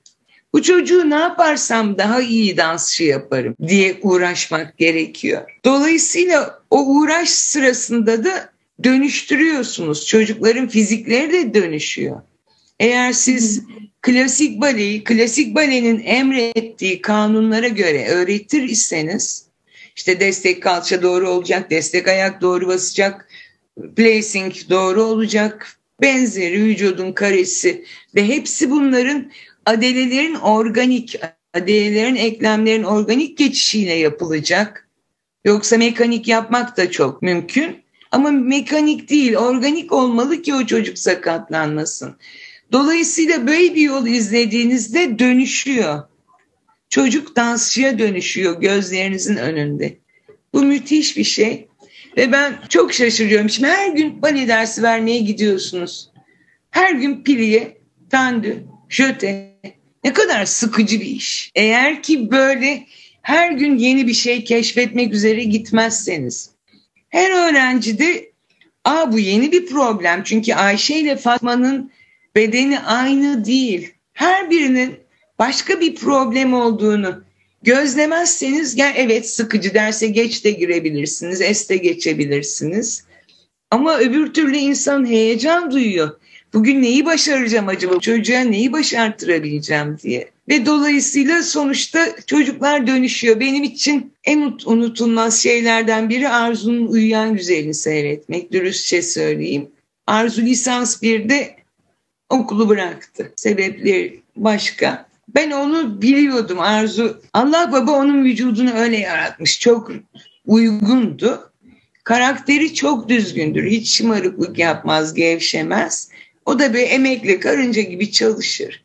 bu çocuğu ne yaparsam daha iyi dansçı yaparım diye uğraşmak gerekiyor. Dolayısıyla o uğraş sırasında da dönüştürüyorsunuz. Çocukların fizikleri de dönüşüyor. Eğer siz klasik baleyi, klasik balenin emrettiği kanunlara göre öğretir iseniz, işte destek kalça doğru olacak, destek ayak doğru basacak, placing doğru olacak, benzeri vücudun karesi ve hepsi bunların adelelerin organik, adelelerin eklemlerin organik geçişiyle yapılacak. Yoksa mekanik yapmak da çok mümkün. Ama mekanik değil, organik olmalı ki o çocuk sakatlanmasın. Dolayısıyla böyle bir yol izlediğinizde dönüşüyor. Çocuk dansçıya dönüşüyor gözlerinizin önünde. Bu müthiş bir şey. Ve ben çok şaşırıyorum. Şimdi her gün bale dersi vermeye gidiyorsunuz. Her gün piliye, tandü, jöte, ne kadar sıkıcı bir iş. Eğer ki böyle her gün yeni bir şey keşfetmek üzere gitmezseniz. Her öğrenci de Aa, bu yeni bir problem. Çünkü Ayşe ile Fatma'nın bedeni aynı değil. Her birinin başka bir problem olduğunu gözlemezseniz gel evet sıkıcı derse geç de girebilirsiniz, es de geçebilirsiniz. Ama öbür türlü insan heyecan duyuyor bugün neyi başaracağım acaba çocuğa neyi başartırabileceğim diye. Ve dolayısıyla sonuçta çocuklar dönüşüyor. Benim için en unutulmaz şeylerden biri Arzu'nun Uyuyan Güzelini seyretmek. Dürüstçe söyleyeyim. Arzu lisans 1'de okulu bıraktı. Sebepleri başka. Ben onu biliyordum Arzu. Allah baba onun vücudunu öyle yaratmış. Çok uygundu. Karakteri çok düzgündür. Hiç şımarıklık yapmaz, gevşemez. O da bir emekli karınca gibi çalışır.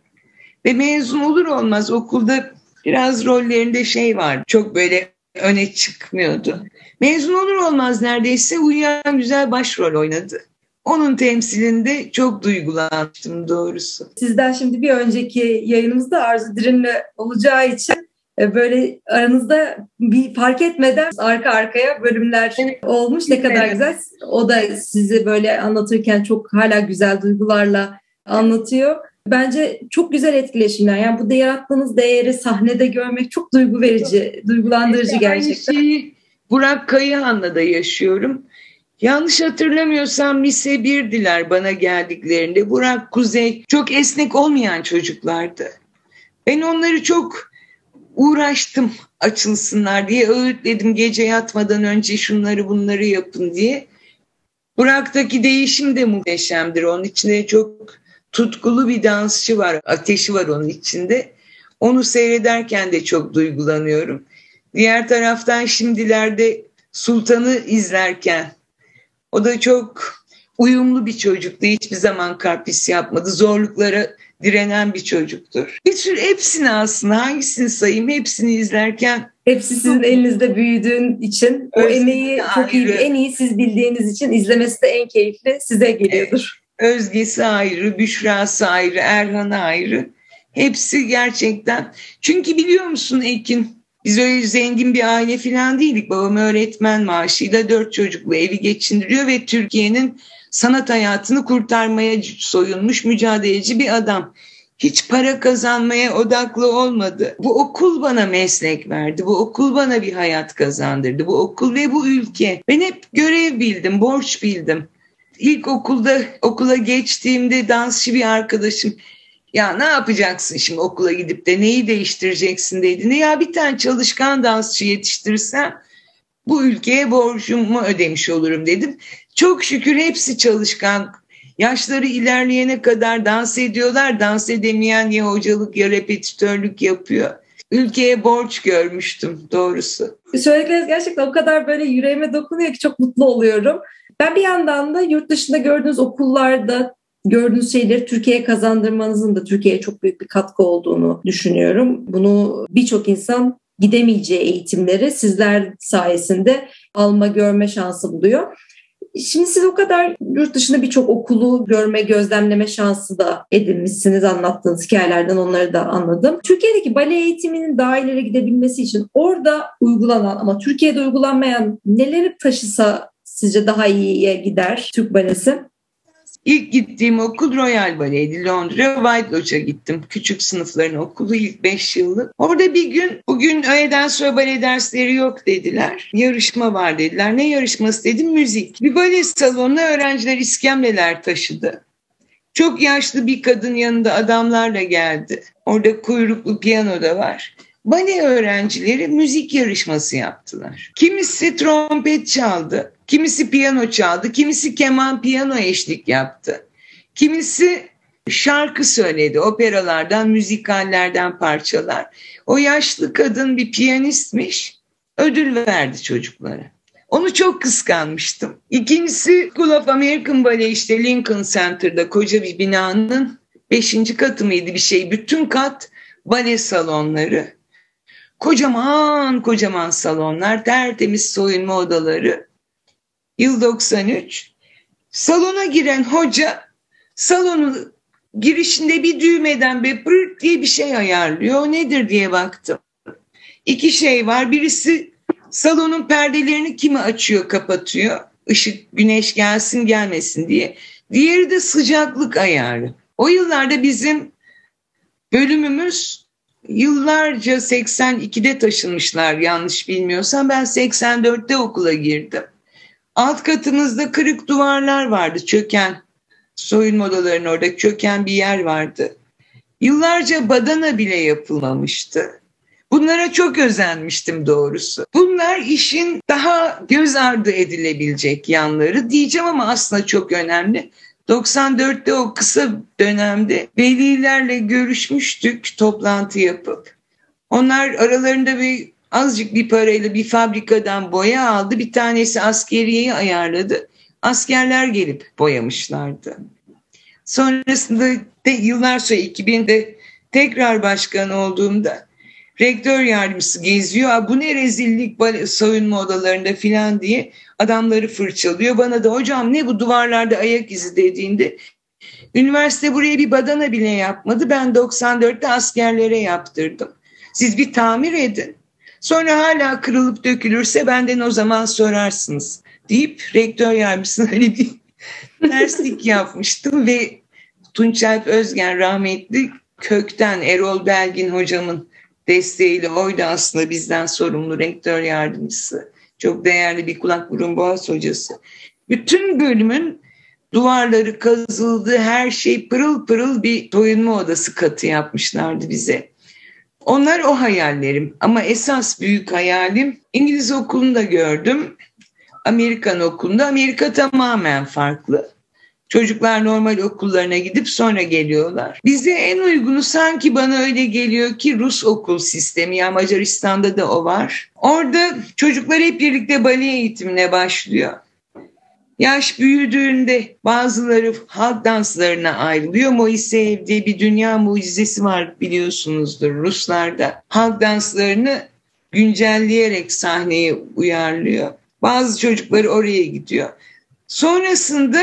Ve mezun olur olmaz okulda biraz rollerinde şey var. Çok böyle öne çıkmıyordu. Mezun olur olmaz neredeyse uyuyan güzel başrol oynadı. Onun temsilinde çok duygulanmıştım doğrusu. Sizden şimdi bir önceki yayınımızda Arzu Dirim'le olacağı için böyle aranızda bir fark etmeden arka arkaya bölümler olmuş. Ne kadar güzel. O da sizi böyle anlatırken çok hala güzel duygularla anlatıyor. Bence çok güzel etkileşimler. Yani bu da yarattığınız değeri sahnede görmek çok duygu verici, duygulandırıcı gerçekten. Aynı şeyi Burak Kayıhan'la da yaşıyorum. Yanlış hatırlamıyorsam lise 1'diler bana geldiklerinde. Burak Kuzey çok esnek olmayan çocuklardı. Ben onları çok uğraştım açılsınlar diye öğütledim gece yatmadan önce şunları bunları yapın diye. Burak'taki değişim de muhteşemdir. Onun içinde çok tutkulu bir dansçı var, ateşi var onun içinde. Onu seyrederken de çok duygulanıyorum. Diğer taraftan şimdilerde Sultan'ı izlerken o da çok uyumlu bir çocuktu. Hiçbir zaman kapris yapmadı. Zorluklara direnen bir çocuktur. Bir sürü hepsini aslında hangisini sayayım hepsini izlerken Hepsi sizin elinizde büyüdüğün için o emeği çok iyi, en iyi siz bildiğiniz için izlemesi de en keyifli size geliyordur. Özgesi ayrı, Büşra'sı ayrı, Erhan ayrı. Hepsi gerçekten. Çünkü biliyor musun Ekin biz öyle zengin bir aile falan değildik. Babam öğretmen maaşıyla dört çocuklu evi geçindiriyor ve Türkiye'nin sanat hayatını kurtarmaya soyunmuş mücadeleci bir adam. Hiç para kazanmaya odaklı olmadı. Bu okul bana meslek verdi. Bu okul bana bir hayat kazandırdı. Bu okul ve bu ülke. Ben hep görev bildim, borç bildim. İlk okulda okula geçtiğimde dansçı bir arkadaşım ya ne yapacaksın şimdi okula gidip de neyi değiştireceksin dedi. Ne ya bir tane çalışkan dansçı yetiştirsem bu ülkeye borcumu ödemiş olurum dedim. Çok şükür hepsi çalışkan. Yaşları ilerleyene kadar dans ediyorlar. Dans edemeyen ya hocalık ya repetitörlük yapıyor. Ülkeye borç görmüştüm doğrusu. Söyledikleriniz gerçekten o kadar böyle yüreğime dokunuyor ki çok mutlu oluyorum. Ben bir yandan da yurt dışında gördüğünüz okullarda gördüğünüz şeyleri Türkiye'ye kazandırmanızın da Türkiye'ye çok büyük bir katkı olduğunu düşünüyorum. Bunu birçok insan gidemeyeceği eğitimleri sizler sayesinde alma görme şansı buluyor. Şimdi siz o kadar yurt dışında birçok okulu görme, gözlemleme şansı da edinmişsiniz anlattığınız hikayelerden onları da anladım. Türkiye'deki bale eğitiminin daha ileri gidebilmesi için orada uygulanan ama Türkiye'de uygulanmayan neleri taşısa sizce daha iyiye gider Türk balesi? İlk gittiğim okul Royal Ballet'di Londra. White Lodge'a gittim. Küçük sınıfların okulu ilk 5 yıllık. Orada bir gün bugün öğleden sonra bale dersleri yok dediler. Yarışma var dediler. Ne yarışması dedim müzik. Bir bale salonuna öğrenciler iskemleler taşıdı. Çok yaşlı bir kadın yanında adamlarla geldi. Orada kuyruklu piyano da var. Bale öğrencileri müzik yarışması yaptılar. Kimisi trompet çaldı, kimisi piyano çaldı, kimisi keman piyano eşlik yaptı. Kimisi şarkı söyledi, operalardan, müzikallerden parçalar. O yaşlı kadın bir piyanistmiş, ödül verdi çocuklara. Onu çok kıskanmıştım. İkincisi School of American Ballet işte Lincoln Center'da koca bir binanın beşinci katı mıydı bir şey. Bütün kat bale salonları. Kocaman kocaman salonlar, tertemiz soyunma odaları. Yıl 93. Salona giren hoca salonun girişinde bir düğmeden bir pırt diye bir şey ayarlıyor. O nedir diye baktım. İki şey var. Birisi salonun perdelerini kimi açıyor, kapatıyor. Işık, güneş gelsin gelmesin diye. Diğeri de sıcaklık ayarı. O yıllarda bizim bölümümüz Yıllarca 82'de taşınmışlar yanlış bilmiyorsam. Ben 84'te okula girdim. Alt katımızda kırık duvarlar vardı çöken. Soyunma odalarının orada çöken bir yer vardı. Yıllarca badana bile yapılmamıştı. Bunlara çok özenmiştim doğrusu. Bunlar işin daha göz ardı edilebilecek yanları diyeceğim ama aslında çok önemli. 94'te o kısa dönemde velilerle görüşmüştük toplantı yapıp. Onlar aralarında bir azıcık bir parayla bir fabrikadan boya aldı. Bir tanesi askeriyeyi ayarladı. Askerler gelip boyamışlardı. Sonrasında de yıllar sonra 2000'de tekrar başkan olduğumda rektör yardımcısı geziyor. Bu ne rezillik soyunma odalarında filan diye adamları fırçalıyor. Bana da hocam ne bu duvarlarda ayak izi dediğinde üniversite buraya bir badana bile yapmadı. Ben 94'te askerlere yaptırdım. Siz bir tamir edin. Sonra hala kırılıp dökülürse benden o zaman sorarsınız deyip rektör yardımcısına öyle bir derslik yapmıştım ve Tunçalp Özgen rahmetli kökten Erol Belgin hocamın desteğiyle oydu aslında bizden sorumlu rektör yardımcısı. Çok değerli bir kulak burun boğaz hocası. Bütün bölümün duvarları kazıldı, her şey pırıl pırıl bir soyunma odası katı yapmışlardı bize. Onlar o hayallerim ama esas büyük hayalim İngiliz okulunda gördüm. Amerikan okulunda. Amerika tamamen farklı. Çocuklar normal okullarına gidip sonra geliyorlar. Bize en uygunu sanki bana öyle geliyor ki Rus okul sistemi ya Macaristan'da da o var. Orada çocuklar hep birlikte bale eğitimine başlıyor. Yaş büyüdüğünde bazıları halk danslarına ayrılıyor. Moiseev diye bir dünya mucizesi var biliyorsunuzdur Ruslarda. Halk danslarını güncelleyerek sahneye uyarlıyor. Bazı çocukları oraya gidiyor. Sonrasında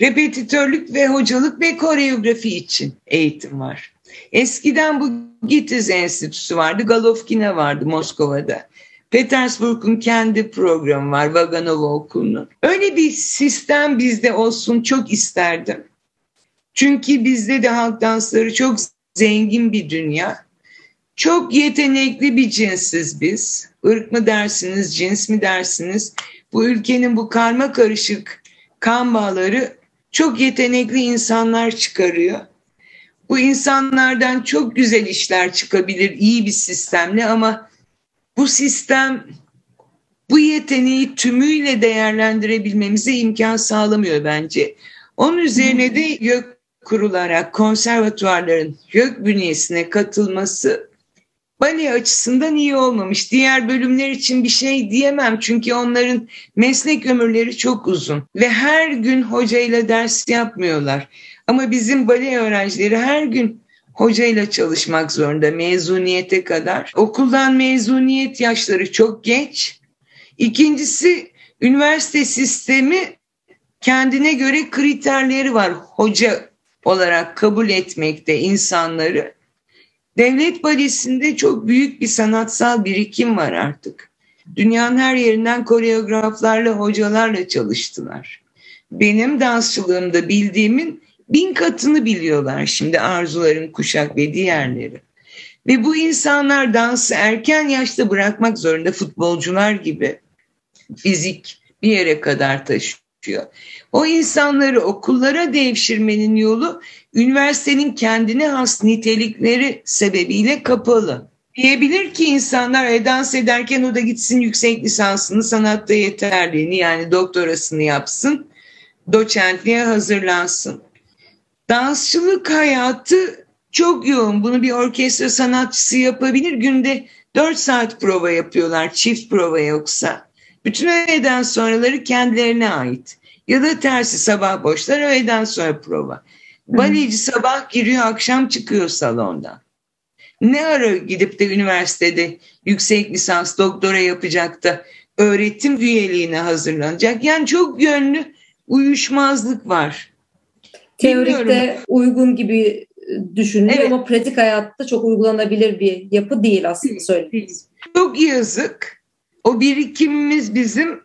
repetitörlük ve hocalık ve koreografi için eğitim var. Eskiden bu Gitiz Enstitüsü vardı, Galovkina vardı Moskova'da. Petersburg'un kendi programı var, Vaganova Okulu'nun. Öyle bir sistem bizde olsun çok isterdim. Çünkü bizde de halk dansları çok zengin bir dünya. Çok yetenekli bir cinsiz biz. Irk mı dersiniz, cins mi dersiniz? Bu ülkenin bu karma karışık kan bağları çok yetenekli insanlar çıkarıyor. Bu insanlardan çok güzel işler çıkabilir iyi bir sistemle ama bu sistem bu yeteneği tümüyle değerlendirebilmemize imkan sağlamıyor bence. Onun üzerine de YÖK kurularak konservatuarların YÖK bünyesine katılması bale açısından iyi olmamış. Diğer bölümler için bir şey diyemem çünkü onların meslek ömürleri çok uzun ve her gün hocayla ders yapmıyorlar. Ama bizim bale öğrencileri her gün hocayla çalışmak zorunda mezuniyete kadar. Okuldan mezuniyet yaşları çok geç. İkincisi üniversite sistemi kendine göre kriterleri var hoca olarak kabul etmekte insanları. Devlet balesinde çok büyük bir sanatsal birikim var artık. Dünyanın her yerinden koreograflarla, hocalarla çalıştılar. Benim dansçılığımda bildiğimin bin katını biliyorlar şimdi Arzuların Kuşak ve diğerleri. Ve bu insanlar dansı erken yaşta bırakmak zorunda futbolcular gibi fizik bir yere kadar taşıyor. O insanları okullara devşirmenin yolu üniversitenin kendine has nitelikleri sebebiyle kapalı. Diyebilir ki insanlar e, dans ederken o da gitsin yüksek lisansını sanatta yeterliğini yani doktorasını yapsın, doçentliğe hazırlansın. Dansçılık hayatı çok yoğun. Bunu bir orkestra sanatçısı yapabilir. Günde 4 saat prova yapıyorlar çift prova yoksa. Bütün öğleden sonraları kendilerine ait. Ya da tersi sabah boşlar öğleden sonra prova. Baleci sabah giriyor akşam çıkıyor salondan. Ne ara gidip de üniversitede yüksek lisans doktora yapacak da öğretim üyeliğine hazırlanacak. Yani çok yönlü uyuşmazlık var. Teorikte Bilmiyorum. uygun gibi düşünülüyor evet. ama pratik hayatta çok uygulanabilir bir yapı değil aslında söylediğiniz. Çok yazık. O birikimimiz bizim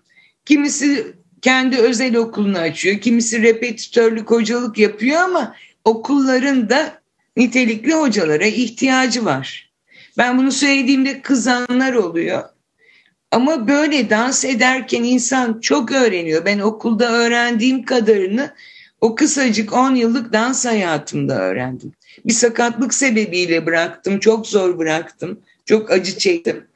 kimisi kendi özel okulunu açıyor, kimisi repetitörlük hocalık yapıyor ama okulların da nitelikli hocalara ihtiyacı var. Ben bunu söylediğimde kızanlar oluyor. Ama böyle dans ederken insan çok öğreniyor. Ben okulda öğrendiğim kadarını o kısacık 10 yıllık dans hayatımda öğrendim. Bir sakatlık sebebiyle bıraktım, çok zor bıraktım, çok acı çektim.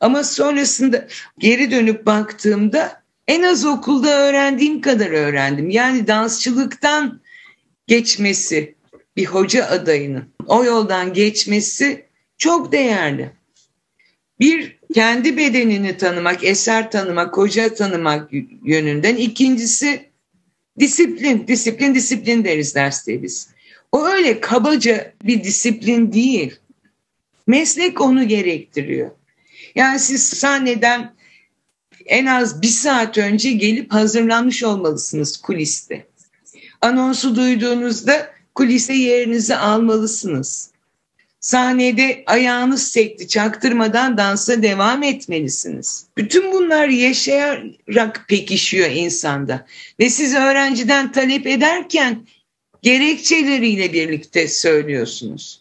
Ama sonrasında geri dönüp baktığımda en az okulda öğrendiğim kadar öğrendim. Yani dansçılıktan geçmesi bir hoca adayının o yoldan geçmesi çok değerli. Bir kendi bedenini tanımak, eser tanımak, hoca tanımak yönünden. İkincisi Disiplin, disiplin, disiplin deriz derste biz. O öyle kabaca bir disiplin değil. Meslek onu gerektiriyor. Yani siz sahneden en az bir saat önce gelip hazırlanmış olmalısınız kuliste. Anonsu duyduğunuzda kulise yerinizi almalısınız. Sahnede ayağınız sekti çaktırmadan dansa devam etmelisiniz. Bütün bunlar yaşayarak pekişiyor insanda. Ve siz öğrenciden talep ederken gerekçeleriyle birlikte söylüyorsunuz.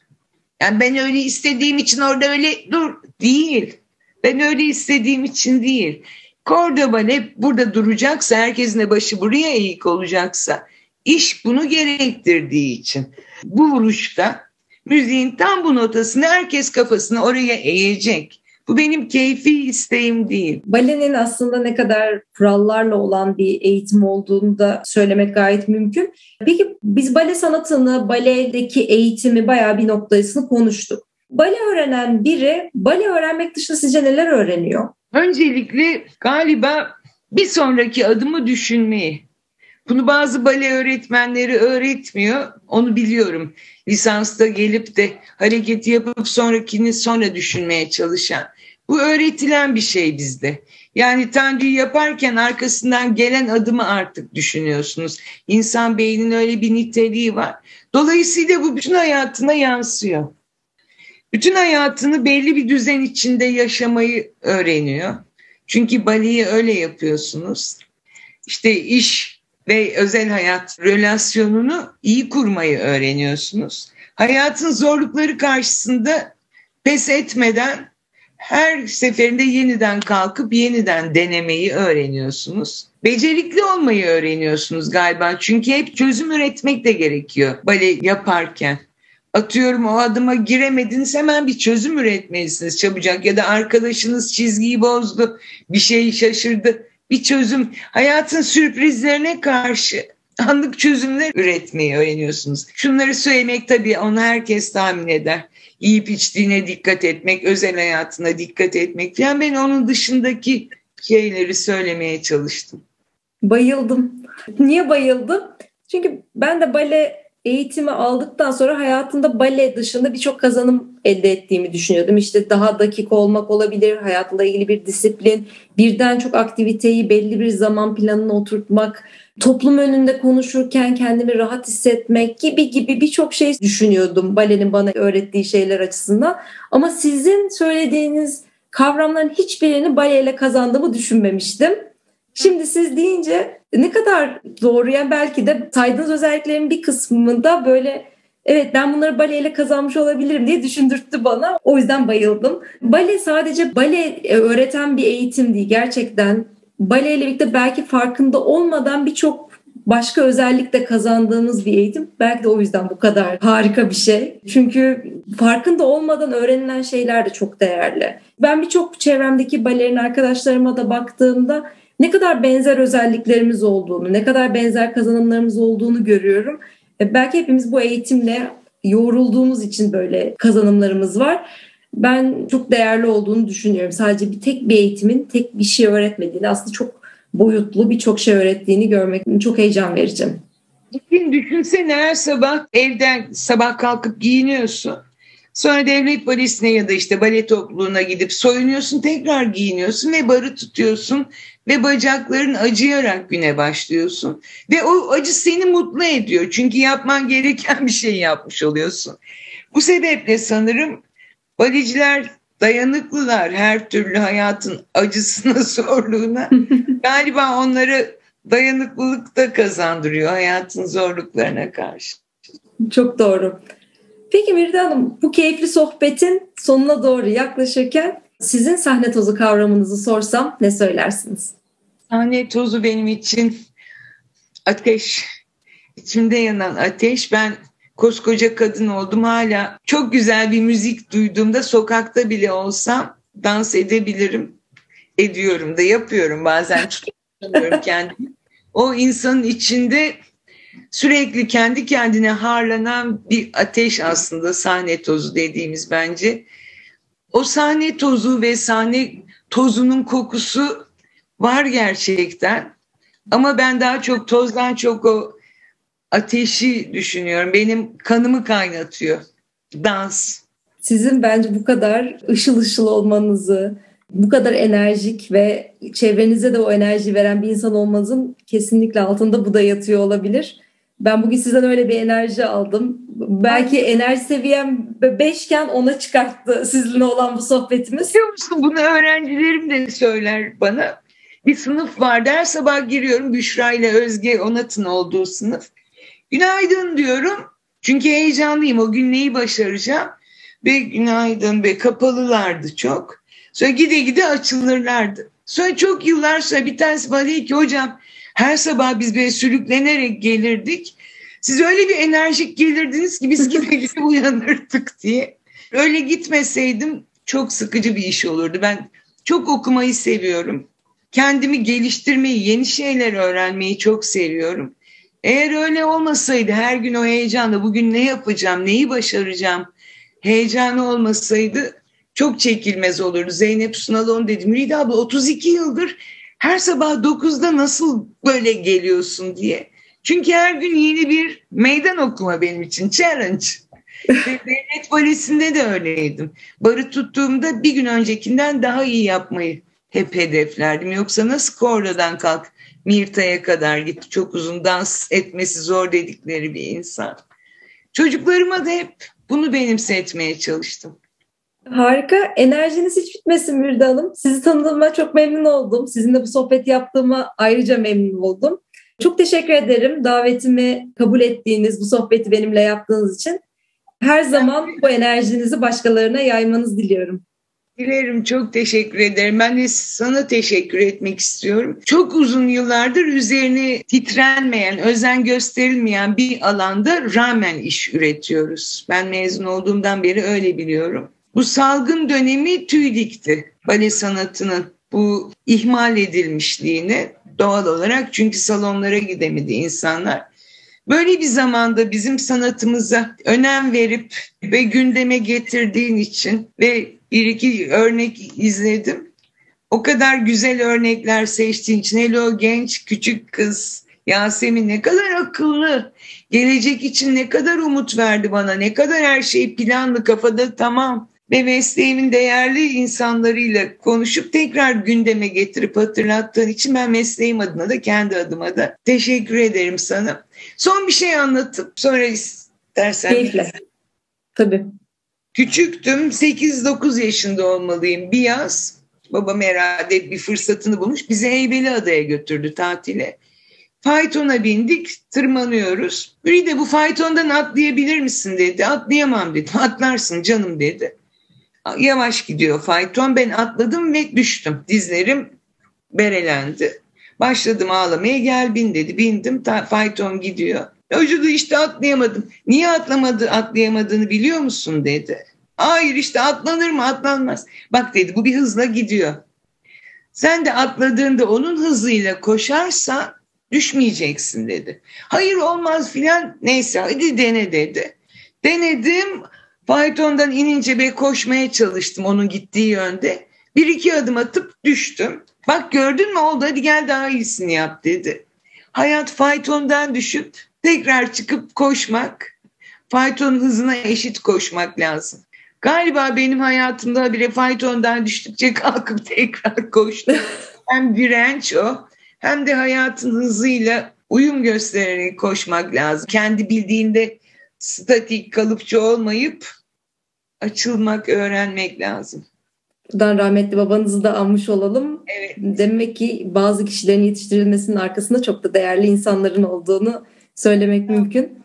Yani ben öyle istediğim için orada öyle dur değil. Ben öyle istediğim için değil. Kordoba ne burada duracaksa, herkesin de başı buraya eğik olacaksa, iş bunu gerektirdiği için bu vuruşta müziğin tam bu notasını herkes kafasını oraya eğecek. Bu benim keyfi isteğim değil. Balenin aslında ne kadar kurallarla olan bir eğitim olduğunu da söylemek gayet mümkün. Peki biz bale sanatını, baledeki eğitimi bayağı bir noktasını konuştuk. Bale öğrenen biri bale öğrenmek dışında sizce neler öğreniyor? Öncelikle galiba bir sonraki adımı düşünmeyi. Bunu bazı bale öğretmenleri öğretmiyor. Onu biliyorum. Lisansta gelip de hareketi yapıp sonrakini sonra düşünmeye çalışan. Bu öğretilen bir şey bizde. Yani Tanrı'yı yaparken arkasından gelen adımı artık düşünüyorsunuz. İnsan beyninin öyle bir niteliği var. Dolayısıyla bu bütün hayatına yansıyor. Bütün hayatını belli bir düzen içinde yaşamayı öğreniyor. Çünkü baleyi öyle yapıyorsunuz. İşte iş ve özel hayat relasyonunu iyi kurmayı öğreniyorsunuz. Hayatın zorlukları karşısında pes etmeden her seferinde yeniden kalkıp yeniden denemeyi öğreniyorsunuz. Becerikli olmayı öğreniyorsunuz galiba. Çünkü hep çözüm üretmek de gerekiyor bale yaparken. Atıyorum o adıma giremediniz hemen bir çözüm üretmelisiniz çabucak ya da arkadaşınız çizgiyi bozdu, bir şey şaşırdı. Bir çözüm, hayatın sürprizlerine karşı anlık çözümler üretmeyi öğreniyorsunuz. Şunları söylemek tabii onu herkes tahmin eder. Yiyip içtiğine dikkat etmek, özel hayatına dikkat etmek falan. Ben onun dışındaki şeyleri söylemeye çalıştım. Bayıldım. Niye bayıldım? Çünkü ben de bale eğitimi aldıktan sonra hayatında bale dışında birçok kazanım elde ettiğimi düşünüyordum. İşte daha dakik olmak olabilir, hayatla ilgili bir disiplin, birden çok aktiviteyi belli bir zaman planına oturtmak, toplum önünde konuşurken kendimi rahat hissetmek gibi gibi birçok şey düşünüyordum balenin bana öğrettiği şeyler açısından. Ama sizin söylediğiniz kavramların hiçbirini baleyle kazandığımı düşünmemiştim. Şimdi siz deyince ne kadar doğru yani belki de saydığınız özelliklerin bir kısmında böyle evet ben bunları baleyle kazanmış olabilirim diye düşündürttü bana. O yüzden bayıldım. Bale sadece bale öğreten bir eğitim değil. Gerçekten baleyle birlikte belki farkında olmadan birçok başka özellik de kazandığımız bir eğitim. Belki de o yüzden bu kadar harika bir şey. Çünkü farkında olmadan öğrenilen şeyler de çok değerli. Ben birçok çevremdeki balerin arkadaşlarıma da baktığımda ne kadar benzer özelliklerimiz olduğunu, ne kadar benzer kazanımlarımız olduğunu görüyorum. E, belki hepimiz bu eğitimle yoğrulduğumuz için böyle kazanımlarımız var. Ben çok değerli olduğunu düşünüyorum. Sadece bir tek bir eğitimin tek bir şey öğretmediğini, aslında çok boyutlu birçok şey öğrettiğini görmek çok heyecan verici. Düşünsene her sabah evden sabah kalkıp giyiniyorsun. Sonra devlet balisine ya da işte bale topluluğuna gidip soyunuyorsun, tekrar giyiniyorsun ve barı tutuyorsun ve bacakların acıyarak güne başlıyorsun. Ve o acı seni mutlu ediyor. Çünkü yapman gereken bir şey yapmış oluyorsun. Bu sebeple sanırım baleciler dayanıklılar her türlü hayatın acısına, zorluğuna. Galiba onları dayanıklılık da kazandırıyor hayatın zorluklarına karşı. Çok doğru. Peki Mirde Hanım bu keyifli sohbetin sonuna doğru yaklaşırken sizin sahne tozu kavramınızı sorsam ne söylersiniz? Sahne tozu benim için ateş. İçimde yanan ateş. Ben koskoca kadın oldum hala. Çok güzel bir müzik duyduğumda sokakta bile olsam dans edebilirim. Ediyorum da yapıyorum bazen kendimi. O insanın içinde sürekli kendi kendine harlanan bir ateş aslında sahne tozu dediğimiz bence. O sahne tozu ve sahne tozunun kokusu var gerçekten. Ama ben daha çok tozdan çok o ateşi düşünüyorum. Benim kanımı kaynatıyor. Dans. Sizin bence bu kadar ışıl ışıl olmanızı, bu kadar enerjik ve çevrenize de o enerji veren bir insan olmanızın kesinlikle altında bu da yatıyor olabilir. Ben bugün sizden öyle bir enerji aldım. Belki enerji seviyem beşken ona çıkarttı sizinle olan bu sohbetimiz. Biliyor musun bunu öğrencilerim de söyler bana. Bir sınıf var der sabah giriyorum Büşra ile Özge Onat'ın olduğu sınıf. Günaydın diyorum. Çünkü heyecanlıyım o gün neyi başaracağım. Ve günaydın ve kapalılardı çok. Sonra gide gide açılırlardı. Sonra çok yıllar sonra bir tanesi bana dedi ki hocam her sabah biz böyle sürüklenerek gelirdik. Siz öyle bir enerjik gelirdiniz ki biz gide gide uyanırdık diye. Öyle gitmeseydim çok sıkıcı bir iş olurdu. Ben çok okumayı seviyorum. Kendimi geliştirmeyi, yeni şeyler öğrenmeyi çok seviyorum. Eğer öyle olmasaydı her gün o heyecanla bugün ne yapacağım, neyi başaracağım heyecanı olmasaydı çok çekilmez olurdu. Zeynep Sunal onu dedi. Müride abla 32 yıldır her sabah 9'da nasıl böyle geliyorsun diye. Çünkü her gün yeni bir meydan okuma benim için. Challenge. Devlet valisinde de öyleydim. Barı tuttuğumda bir gün öncekinden daha iyi yapmayı hep hedeflerdim. Yoksa nasıl korladan kalk Mirta'ya kadar gitti. Çok uzun dans etmesi zor dedikleri bir insan. Çocuklarıma da hep bunu benimsetmeye çalıştım. Harika. Enerjiniz hiç bitmesin Mürde Hanım. Sizi tanıdığıma çok memnun oldum. Sizinle bu sohbeti yaptığıma ayrıca memnun oldum. Çok teşekkür ederim davetimi kabul ettiğiniz, bu sohbeti benimle yaptığınız için. Her zaman bu enerjinizi başkalarına yaymanız diliyorum. Dilerim çok teşekkür ederim. Ben de sana teşekkür etmek istiyorum. Çok uzun yıllardır üzerine titrenmeyen, özen gösterilmeyen bir alanda rağmen iş üretiyoruz. Ben mezun olduğumdan beri öyle biliyorum. Bu salgın dönemi tüy dikti bale sanatının bu ihmal edilmişliğini doğal olarak çünkü salonlara gidemedi insanlar. Böyle bir zamanda bizim sanatımıza önem verip ve gündeme getirdiğin için ve bir iki örnek izledim. O kadar güzel örnekler seçtiğin için hele o genç küçük kız Yasemin ne kadar akıllı, gelecek için ne kadar umut verdi bana, ne kadar her şey planlı kafada tamam ve mesleğimin değerli insanlarıyla konuşup tekrar gündeme getirip hatırlattığın için ben mesleğim adına da kendi adıma da teşekkür ederim sana. Son bir şey anlatıp sonra istersen. Keyifle. Tabii. Küçüktüm 8-9 yaşında olmalıyım bir yaz. Babam herhalde bir fırsatını bulmuş bizi Heybeli Adaya götürdü tatile. Faytona bindik, tırmanıyoruz. Biri de bu faytondan atlayabilir misin dedi. Atlayamam dedi. Atlarsın canım dedi. Yavaş gidiyor fayton. Ben atladım ve düştüm. Dizlerim berelendi. Başladım ağlamaya gel bin dedi. Bindim fayton gidiyor. Çocuğu işte atlayamadım. Niye atlamadı, atlayamadığını biliyor musun dedi. Hayır işte atlanır mı atlanmaz. Bak dedi bu bir hızla gidiyor. Sen de atladığında onun hızıyla koşarsan düşmeyeceksin dedi. Hayır olmaz filan neyse hadi dene dedi. Denedim faytondan inince be koşmaya çalıştım onun gittiği yönde. Bir iki adım atıp düştüm. Bak gördün mü oldu hadi gel daha iyisini yap dedi. Hayat faytondan düşüp tekrar çıkıp koşmak, faytonun hızına eşit koşmak lazım. Galiba benim hayatımda bile faytondan düştükçe kalkıp tekrar koştum. hem direnç o hem de hayatın hızıyla uyum göstererek koşmak lazım. Kendi bildiğinde statik kalıpçı olmayıp açılmak, öğrenmek lazım. Buradan rahmetli babanızı da anmış olalım. Evet. Demek ki bazı kişilerin yetiştirilmesinin arkasında çok da değerli insanların olduğunu söylemek mümkün.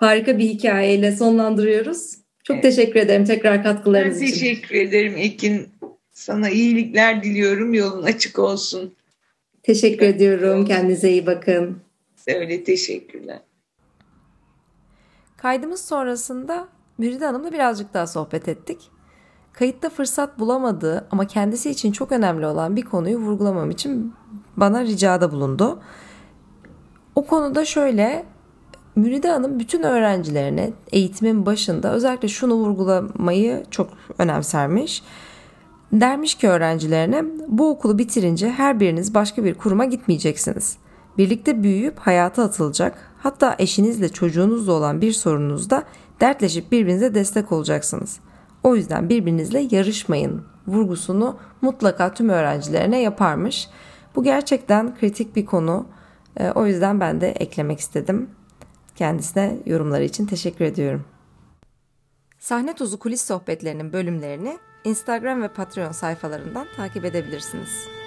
Harika bir hikayeyle sonlandırıyoruz. Çok evet. teşekkür ederim tekrar katkılarınız ben için. Teşekkür ederim Ekin. Sana iyilikler diliyorum. Yolun açık olsun. Teşekkür evet. ediyorum. Kendinize iyi bakın. Öyle teşekkürler. Kaydımız sonrasında Müride Hanım'la birazcık daha sohbet ettik. Kayıtta fırsat bulamadığı ama kendisi için çok önemli olan bir konuyu vurgulamam için bana ricada bulundu. O konuda şöyle Müride Hanım bütün öğrencilerine eğitimin başında özellikle şunu vurgulamayı çok önemsermiş. Dermiş ki öğrencilerine bu okulu bitirince her biriniz başka bir kuruma gitmeyeceksiniz. Birlikte büyüyüp hayata atılacak hatta eşinizle çocuğunuzla olan bir sorununuzda dertleşip birbirinize destek olacaksınız. O yüzden birbirinizle yarışmayın vurgusunu mutlaka tüm öğrencilerine yaparmış. Bu gerçekten kritik bir konu. Ee, o yüzden ben de eklemek istedim. Kendisine yorumları için teşekkür ediyorum. Sahne Tuzu kulis sohbetlerinin bölümlerini Instagram ve Patreon sayfalarından takip edebilirsiniz.